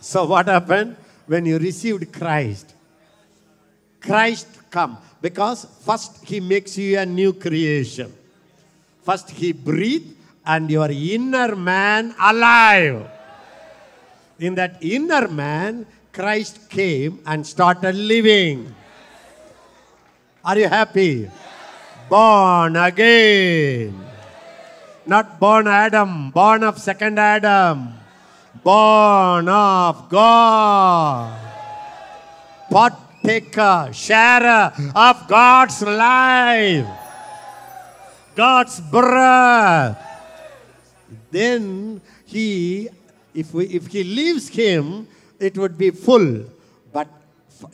So what happened when you received Christ? Christ come because first he makes you a new creation. First he breathed and your inner man alive. In that inner man, Christ came and started living. Are you happy? Born again. Not born Adam, born of second Adam. Born of God. Partaker, sharer of God's life. God's breath then he, if, we, if he leaves him, it would be full. But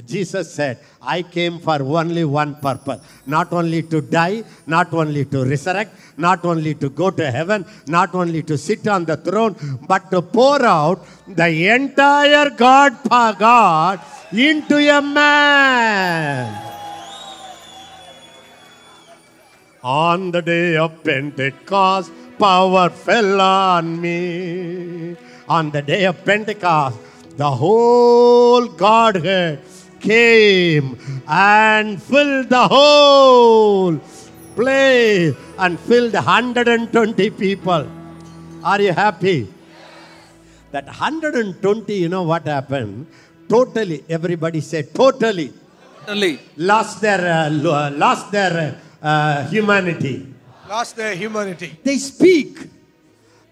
Jesus said, I came for only one purpose not only to die, not only to resurrect, not only to go to heaven, not only to sit on the throne, but to pour out the entire God, God into a man. On the day of Pentecost, power fell on me. On the day of Pentecost, the whole Godhead came and filled the whole place and filled 120 people. Are you happy? That 120, you know what happened? Totally, everybody said totally Totally. lost their, uh, lost their uh, humanity. Lost their humanity. They speak.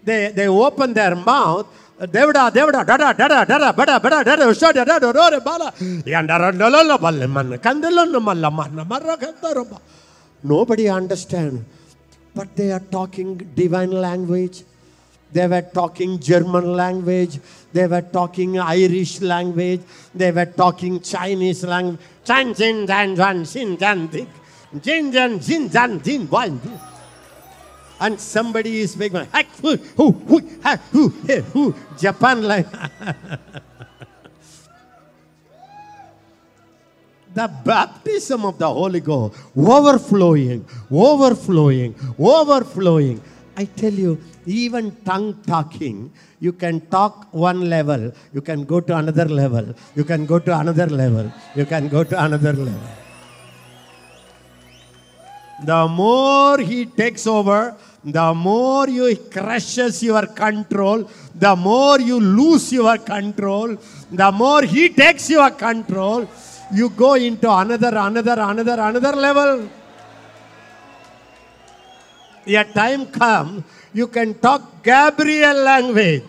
They, they open their mouth. Devda, devda, dada, dada, dada, bada, bada, dada, ushada, dada, rore, bala. Yandara, lololo, balle, man, kandelon, malla, man, marra, kandaro, ba. Nobody understand. But they are talking divine language. They were talking German language. They were talking Irish language. They were talking Chinese language. Chan, jin, jan, jan, sin, jan, dik. Jin, jan, jin, jan, jin, wan, dik and somebody is making hack who who who who who Japan like [laughs] The baptism of the Holy Ghost, overflowing, overflowing, overflowing. I tell you, even tongue talking, you can talk one level, you can go to another level, you can go to another level, you can go to another level. The more he takes over, the more you crushes your control, the more you lose your control, the more he takes your control, you go into another, another, another, another level. A time come, you can talk Gabriel language.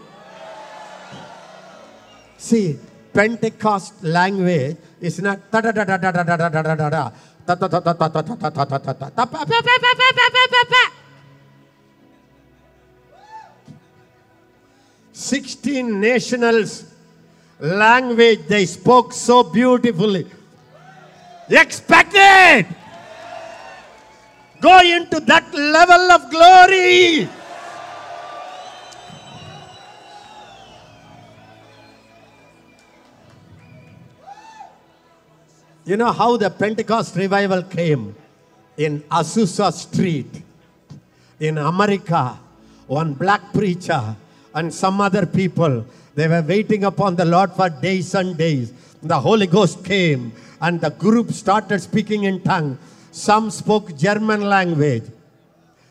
See, Pentecost language is not da da da da da da da da da da da da. Ta ta ta ta ta ta ta ta 16 nationals language they spoke so beautifully. Expect it. Go into that level of glory. You know how the Pentecost revival came in Azusa Street in America. One black preacher and some other people, they were waiting upon the Lord for days and days. The Holy Ghost came and the group started speaking in tongue. Some spoke German language,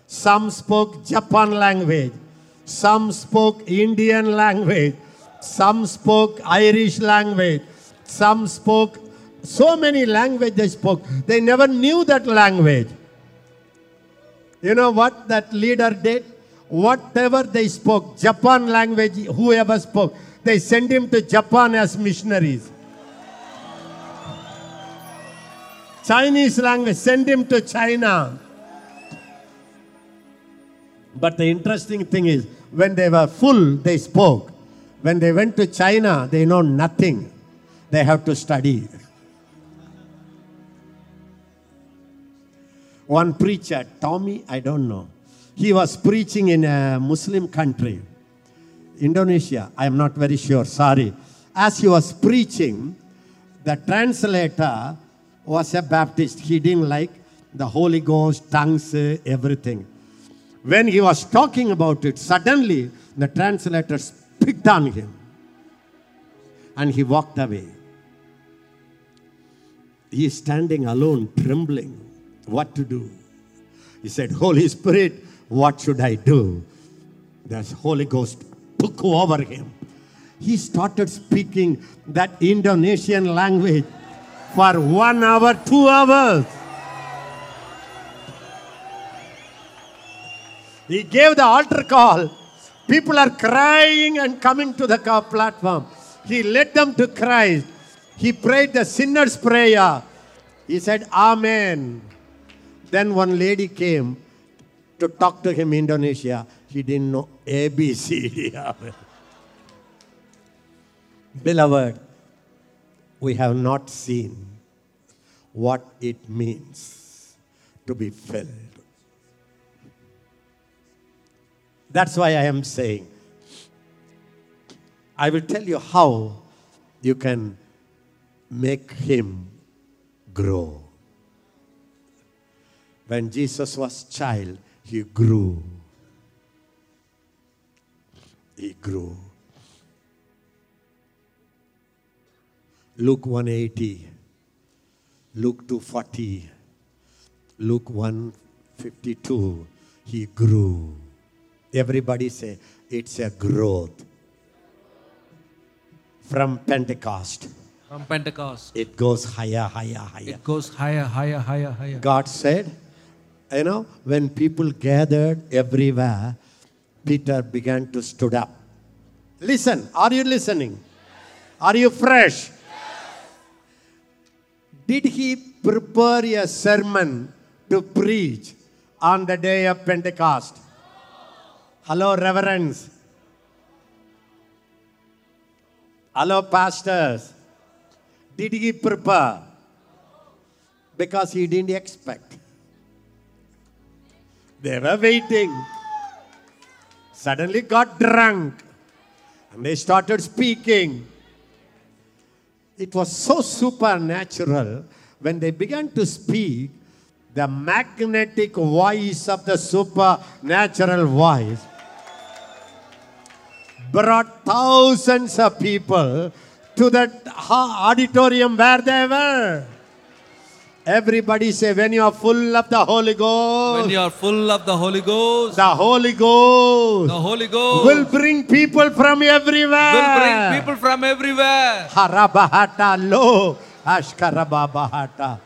some spoke Japan language, some spoke Indian language, some spoke Irish language, some spoke so many languages they spoke. They never knew that language. You know what that leader did? Whatever they spoke, Japan language, whoever spoke, they sent him to Japan as missionaries. Chinese language, send him to China. But the interesting thing is, when they were full, they spoke. When they went to China, they know nothing. They have to study. One preacher, Tommy, I don't know, he was preaching in a Muslim country, Indonesia. I am not very sure, sorry. As he was preaching, the translator was a Baptist. He didn't like the Holy Ghost, tongues, everything. When he was talking about it, suddenly the translator picked on him and he walked away. He is standing alone, trembling. What to do? He said, Holy Spirit, what should I do? The Holy Ghost took over him. He started speaking that Indonesian language for one hour, two hours. He gave the altar call. People are crying and coming to the platform. He led them to Christ. He prayed the sinner's prayer. He said, Amen. Then one lady came to talk to him in Indonesia. He didn't know ABCD. [laughs] Beloved, we have not seen what it means to be filled. That's why I am saying, I will tell you how you can make him grow. When Jesus was child, he grew. He grew. Luke 180, Luke 240, Luke 152, he grew. Everybody say, it's a growth. From Pentecost, From Pentecost, it goes higher, higher, higher. it goes higher, higher, higher, higher. God said, you know, when people gathered everywhere, Peter began to stood up. Listen, are you listening? Are you fresh? Did he prepare a sermon to preach on the day of Pentecost? Hello, reverends. Hello, pastors. Did he prepare? Because he didn't expect. They were waiting. Suddenly got drunk. And they started speaking. It was so supernatural when they began to speak, the magnetic voice of the supernatural voice brought thousands of people to that auditorium where they were. Everybody say, when you are full of the Holy Ghost, When you are full of the Holy Ghost, the Holy Ghost the Holy Ghost will bring people from everywhere. will bring people from everywhere. Harabahata lo ashkarabahata.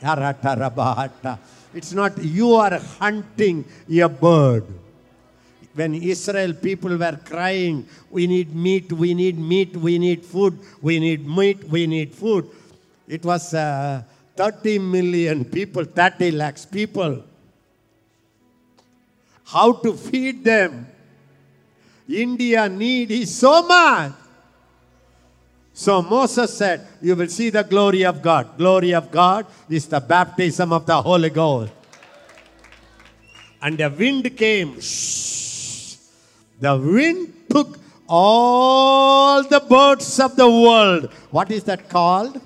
Haratarabahata. It's not you are hunting a bird. When Israel people were crying, we need meat, we need meat, we need food, we need meat, we need food. It was uh, 30 million people, 30 lakhs people. How to feed them? India need is so much. So Moses said, You will see the glory of God. Glory of God is the baptism of the Holy Ghost. And the wind came. The wind took all the birds of the world. What is that called?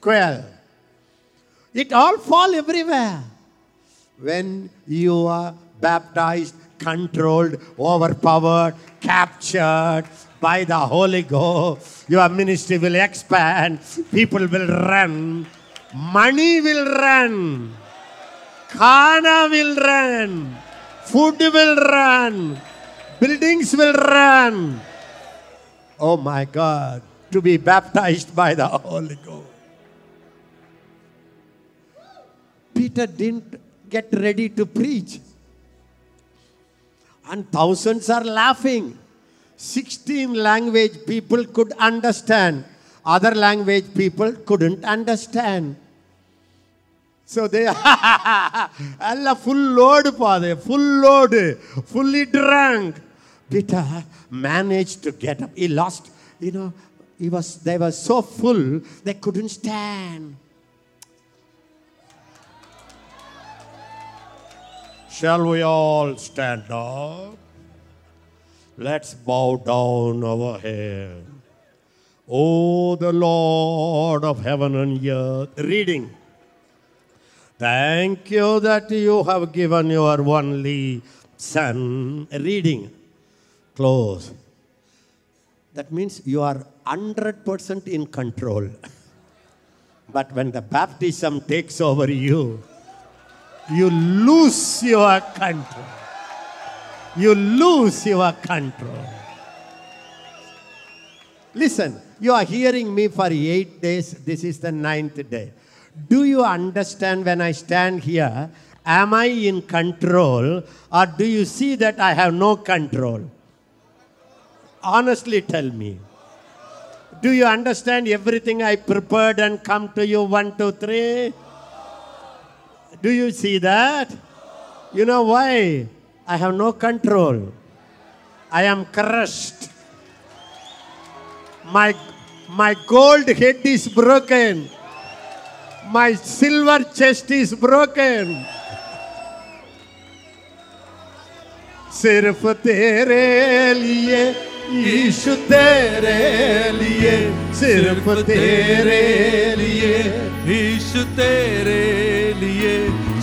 Quail. It all fall everywhere. When you are baptized, controlled, overpowered, captured by the Holy Ghost, your ministry will expand, people will run, money will run, Khana will run, food will run, buildings will run. Oh my God, to be baptized by the Holy Ghost. Peter didn't get ready to preach. And thousands are laughing. 16 language people could understand. Other language people couldn't understand. So they [laughs] Allah full load father, full load, fully drunk. Peter managed to get up. He lost, you know, he was they were so full they couldn't stand. Shall we all stand up? Let's bow down our head. Oh, the Lord of heaven and earth. Reading. Thank you that you have given your only Son. Reading. Close. That means you are 100% in control. But when the baptism takes over you, you lose your control. You lose your control. Listen, you are hearing me for eight days. This is the ninth day. Do you understand when I stand here? Am I in control or do you see that I have no control? Honestly tell me. Do you understand everything I prepared and come to you? One, two, three. Do you see that? You know why? I have no control. I am crushed. My, my gold head is broken. My silver chest is broken. सिर्फ तेरे लिए यीशु तेरे लिए सिर्फ तेरे लिए issue तेरे लिए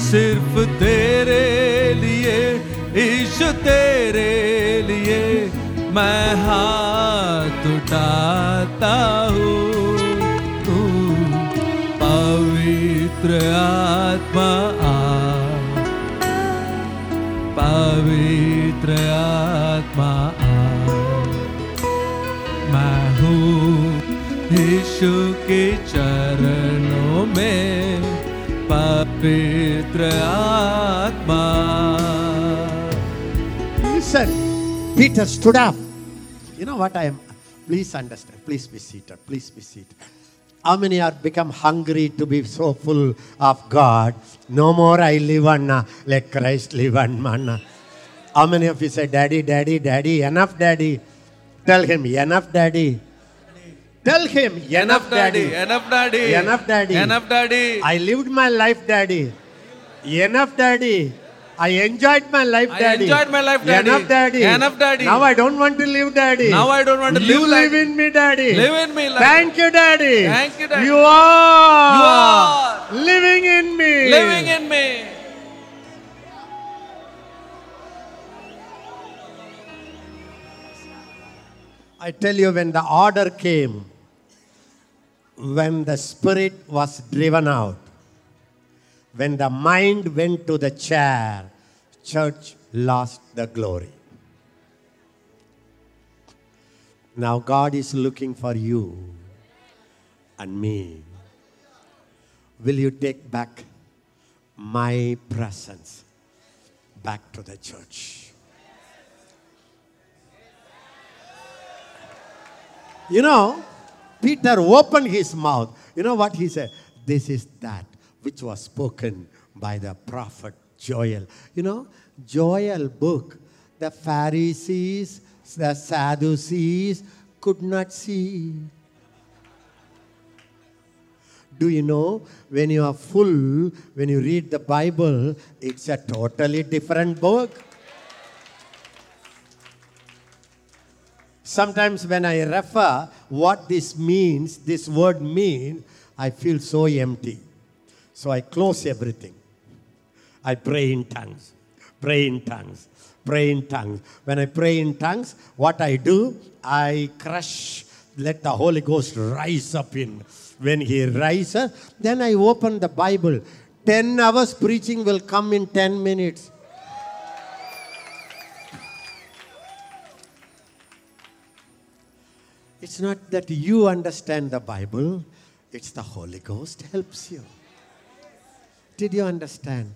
सिर्फ़ तेरे लिए ईशु तेरे लिए मैं हाथ उठाता हूँ। तू पवित्र आत्मा आ। पवित्र आत्मा आ। मैं हूँ यीशु के चरणों में, पवित्र आत्मा Listen, Peter stood up. You know what I am? Please understand. Please be seated. Please be seated. How many are become hungry to be so full of God? No more I live on, uh, let Christ live on man. How many of you say, Daddy, Daddy, Daddy, enough, Daddy? Tell him, enough, Daddy. Tell him, enough, Daddy. enough daddy Enough, Daddy. enough daddy I lived my life, Daddy. Enough, Daddy. I enjoyed my life, daddy. I enjoyed my life, daddy. Enough, daddy. Enough, daddy. Now I don't want to live, daddy. Now I don't want to you live like- live in me, daddy. Live in me like- Thank you, daddy. Thank you, daddy. You are, You are living in me. living in me. I tell you, when the order came, when the spirit was driven out, when the mind went to the chair, church lost the glory. Now God is looking for you and me. Will you take back my presence back to the church? You know, Peter opened his mouth. You know what he said? This is that which was spoken by the prophet Joel. You know, Joel book, the Pharisees, the Sadducees could not see. Do you know when you are full, when you read the Bible, it's a totally different book? Sometimes when I refer what this means, this word means, I feel so empty. So I close everything. I pray in tongues, pray in tongues, pray in tongues. When I pray in tongues, what I do, I crush, let the Holy Ghost rise up in. When He rises, then I open the Bible. 10 hours preaching will come in 10 minutes. It's not that you understand the Bible, it's the Holy Ghost helps you. Did you understand?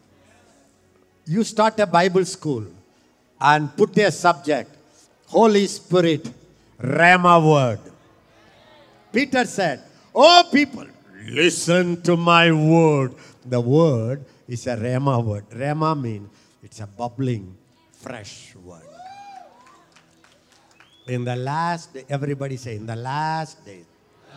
You start a Bible school and put a subject Holy Spirit, Rhema word. Peter said, Oh, people, listen to my word. The word is a Rhema word. Rhema means it's a bubbling, fresh word. In the last day, everybody say, in the last day,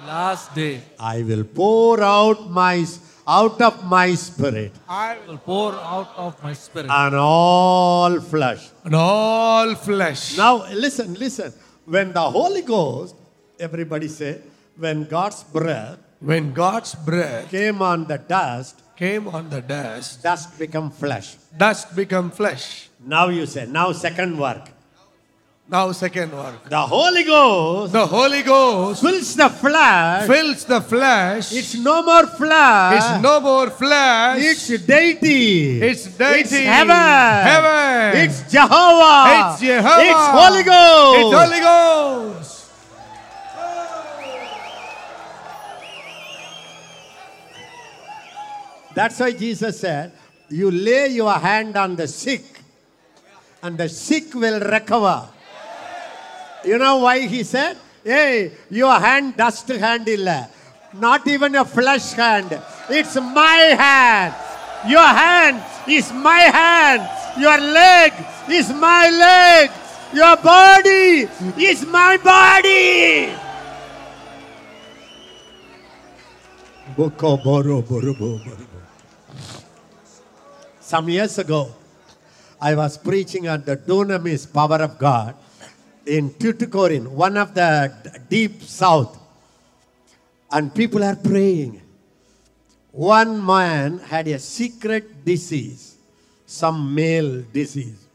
Last day, I will pour out my out of my spirit I will pour out of my spirit. on all flesh. And all flesh. Now listen, listen. When the Holy Ghost, everybody say, when God's breath When God's breath came on the dust, came on the dust, dust become flesh. dust become flesh. Now you say, now second work. Now second work. The Holy Ghost The Holy Ghost fills the flesh. fills the flesh. It's no more flesh. It's no more flesh. It's deity. It's deity. It's heaven. Heaven. It's Jehovah. It's Jehovah. It's Holy Ghost. It's Holy Ghost. That's why Jesus said, You lay your hand on the sick, and the sick will recover. You know why he said? Hey, your hand dust hand illa. Not even a flesh hand. It's my hand. Your hand is my hand. Your leg is my leg. Your body is my body. Some years ago, I was preaching on the dunamis power of God in Tuticorin, one of the deep south. And people are praying. One man had a secret disease, some male disease.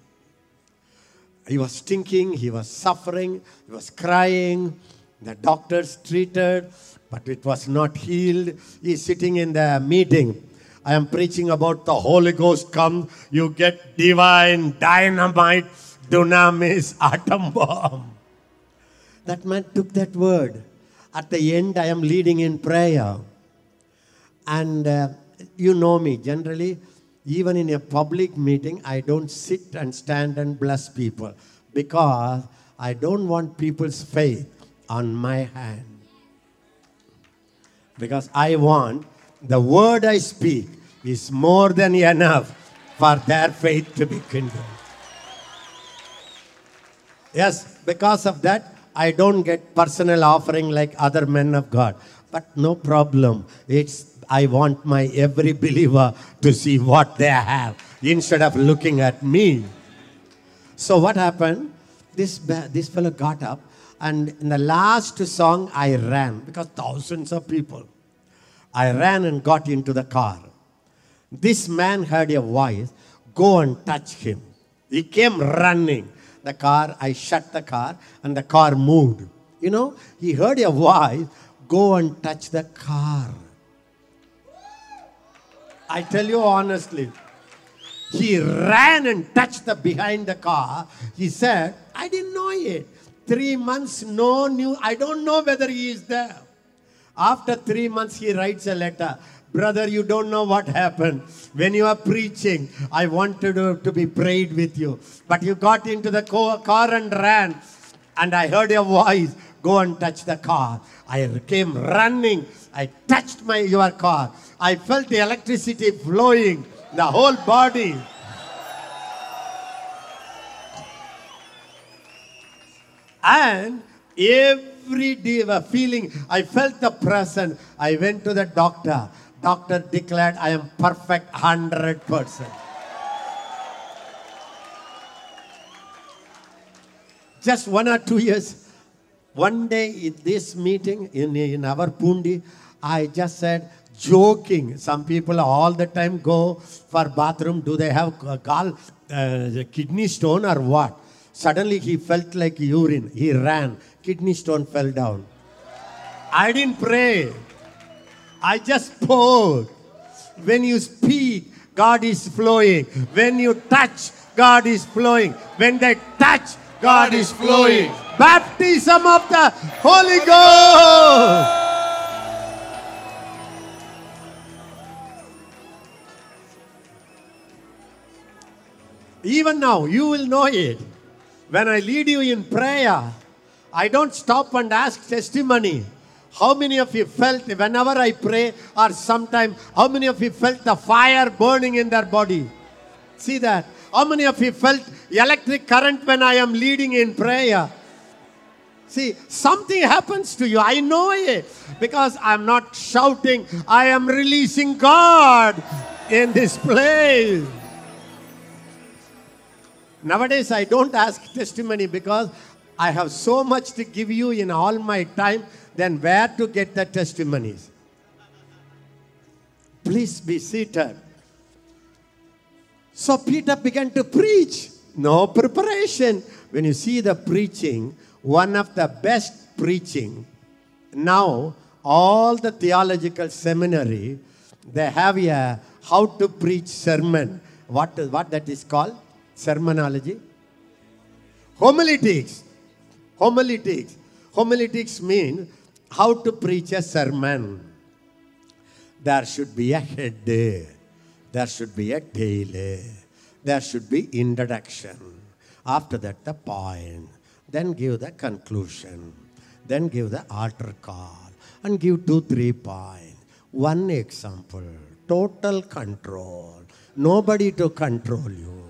He was stinking, he was suffering, he was crying. The doctors treated, but it was not healed. He's sitting in the meeting. I am preaching about the Holy Ghost come, you get divine dynamite, dunamis, atom bomb. That man took that word. At the end, I am leading in prayer. And uh, you know me, generally, even in a public meeting, I don't sit and stand and bless people because I don't want people's faith on my hand. Because I want the word I speak is more than enough for their faith to be kindled. Yes, because of that, I don't get personal offering like other men of God. But no problem. It's I want my every believer to see what they have. instead of looking at me. So what happened? This, this fellow got up, and in the last song, I ran because thousands of people. I ran and got into the car. This man heard a voice, go and touch him. He came running. The car, I shut the car, and the car moved. You know, he heard a voice, go and touch the car. I tell you honestly, he ran and touched the behind the car. He said, I didn't know it. Three months, no new. I don't know whether he is there. After three months, he writes a letter. Brother, you don't know what happened. When you are preaching, I wanted to, to be prayed with you. But you got into the car and ran. And I heard your voice, go and touch the car. I came running. I touched my your car. I felt the electricity flowing the whole body. And every day, feeling, I felt the presence. I went to the doctor. Doctor declared I am perfect 100%. Just one or two years, one day in this meeting in, in our Pundi, I just said, joking. Some people all the time go for bathroom. Do they have a gall, uh, kidney stone or what? Suddenly he felt like urine. He ran. Kidney stone fell down. I didn't pray. I just spoke. When you speak, God is flowing. When you touch, God is flowing. When they touch, God is flowing. Baptism of the Holy Ghost. Even now, you will know it. When I lead you in prayer, I don't stop and ask testimony. How many of you felt whenever I pray, or sometime, how many of you felt the fire burning in their body? See that? How many of you felt electric current when I am leading in prayer? See, something happens to you. I know it because I'm not shouting, I am releasing God in this place. Nowadays, I don't ask testimony because I have so much to give you in all my time, then where to get the testimonies? Please be seated. So Peter began to preach. No preparation. When you see the preaching, one of the best preaching, now all the theological seminary, they have a how to preach sermon. What, what that is called? Sermonology? Homiletics. Homiletics. Homiletics mean how to preach a sermon. There should be a head. There should be a tail. There should be introduction. After that, the point. Then give the conclusion. Then give the altar call. And give two, three points. One example. Total control. Nobody to control you.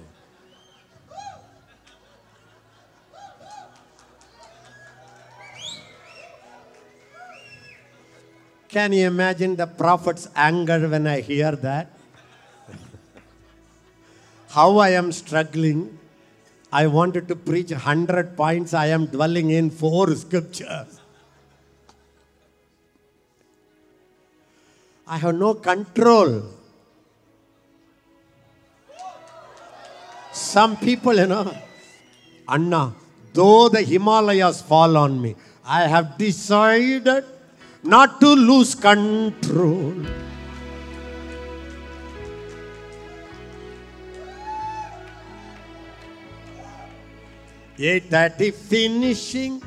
Can you imagine the prophet's anger when I hear that? [laughs] How I am struggling. I wanted to preach 100 points. I am dwelling in four scriptures. I have no control. Some people, you know, Anna, though the Himalayas fall on me, I have decided not to lose control. Eight thirty finishing,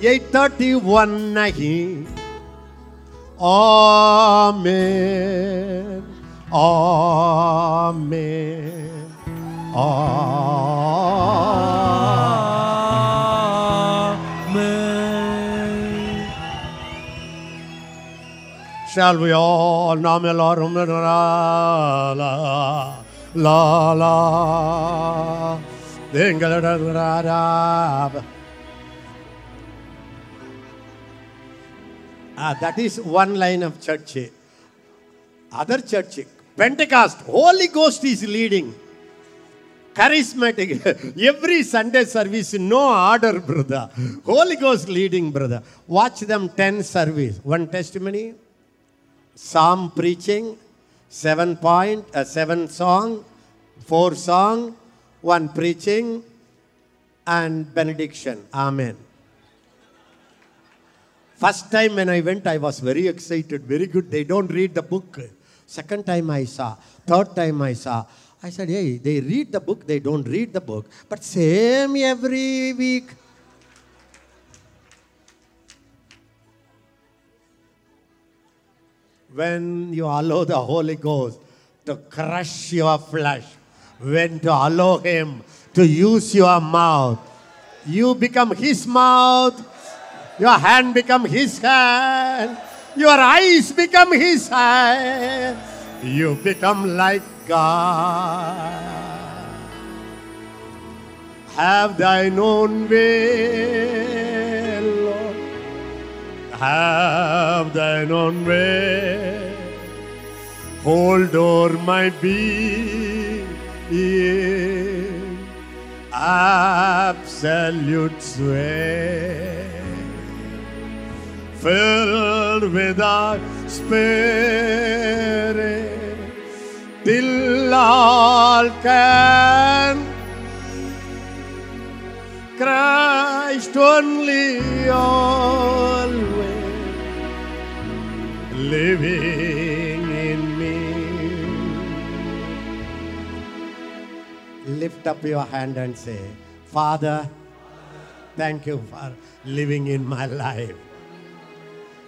eight thirty one nahi. Amen. Amen. Amen. Shall we all name Elohim la la la la. Ah, that is one line of church. Other church, Pentecost, Holy Ghost is leading. charismatic. [laughs] Every Sunday service, no order, brother. Holy Ghost leading, brother. Watch them 10 service. One testimony, psalm preaching, seven point, uh, seven song, four song, one preaching, and benediction. Amen. First time when I went, I was very excited, very good. They don't read the book. Second time I saw, third time I saw. I said, hey, they read the book, they don't read the book. But same every week. When you allow the Holy Ghost to crush your flesh, when to allow Him to use your mouth, you become His mouth, your hand become His hand, your eyes become His eyes, you become like God. Have thine own way. Have thine own way. Hold o'er my being. Absolute sway. Filled with thy spirit. Till all can Christ only always living in me. Lift up your hand and say, Father, thank you for living in my life.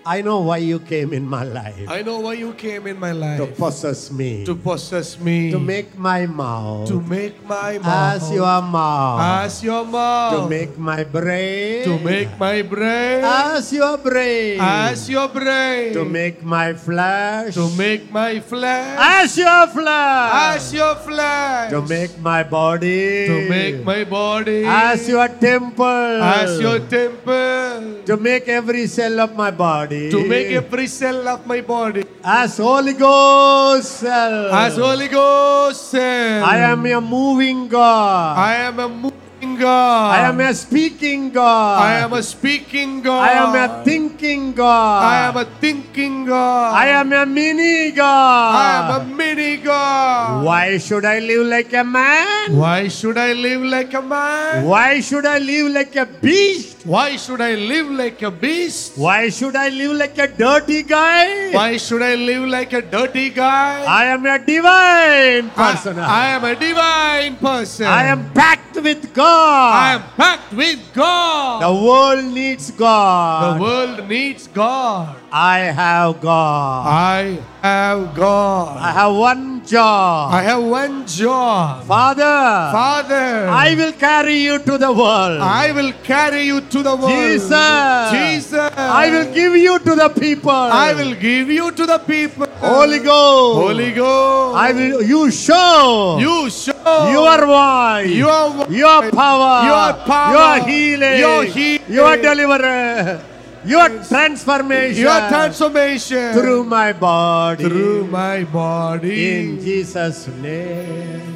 I know why you came in my life I know why you came in my life. to possess me, To possess me. to make my mouth to make my mouth. as your mouth, As your mouth. to make my brain To make my brain. as your brain, As your brain. to make my flesh To make my flesh. as your flesh, As your flesh. to make my body To make my body. as your temple, As your temple. to make every cell of my body To make every cell of my body. as Holy Ghost cell. As Holy Ghost cell. I am a moving God. I am a moving God. I am a speaking God. I am a speaking God. I am a thinking God. I am a thinking God. I am a mini God. I am a mini God. Why should I live like a man? Why should I live like a man? Why should I live like a beast? Why should I live like a beast? Why should I live like a dirty guy? Why should I live like a dirty guy? I am a divine person. I, I am a divine person. I am packed with God. I am packed with God. The world needs God. The world needs God. I have God. I have God. I have one job. I have one job. Father, Father, I will carry you to the world. I will carry you to the world. Jesus, Jesus, I will give you to the people. I will give you to the people. Holy Ghost. Holy Ghost. I will. You show. You show Your voice. Your voice. Your power. Your power. Your healing. Your healing. Your deliverance. Your transformation. your transformation through my body. through my body. In Jesus' name.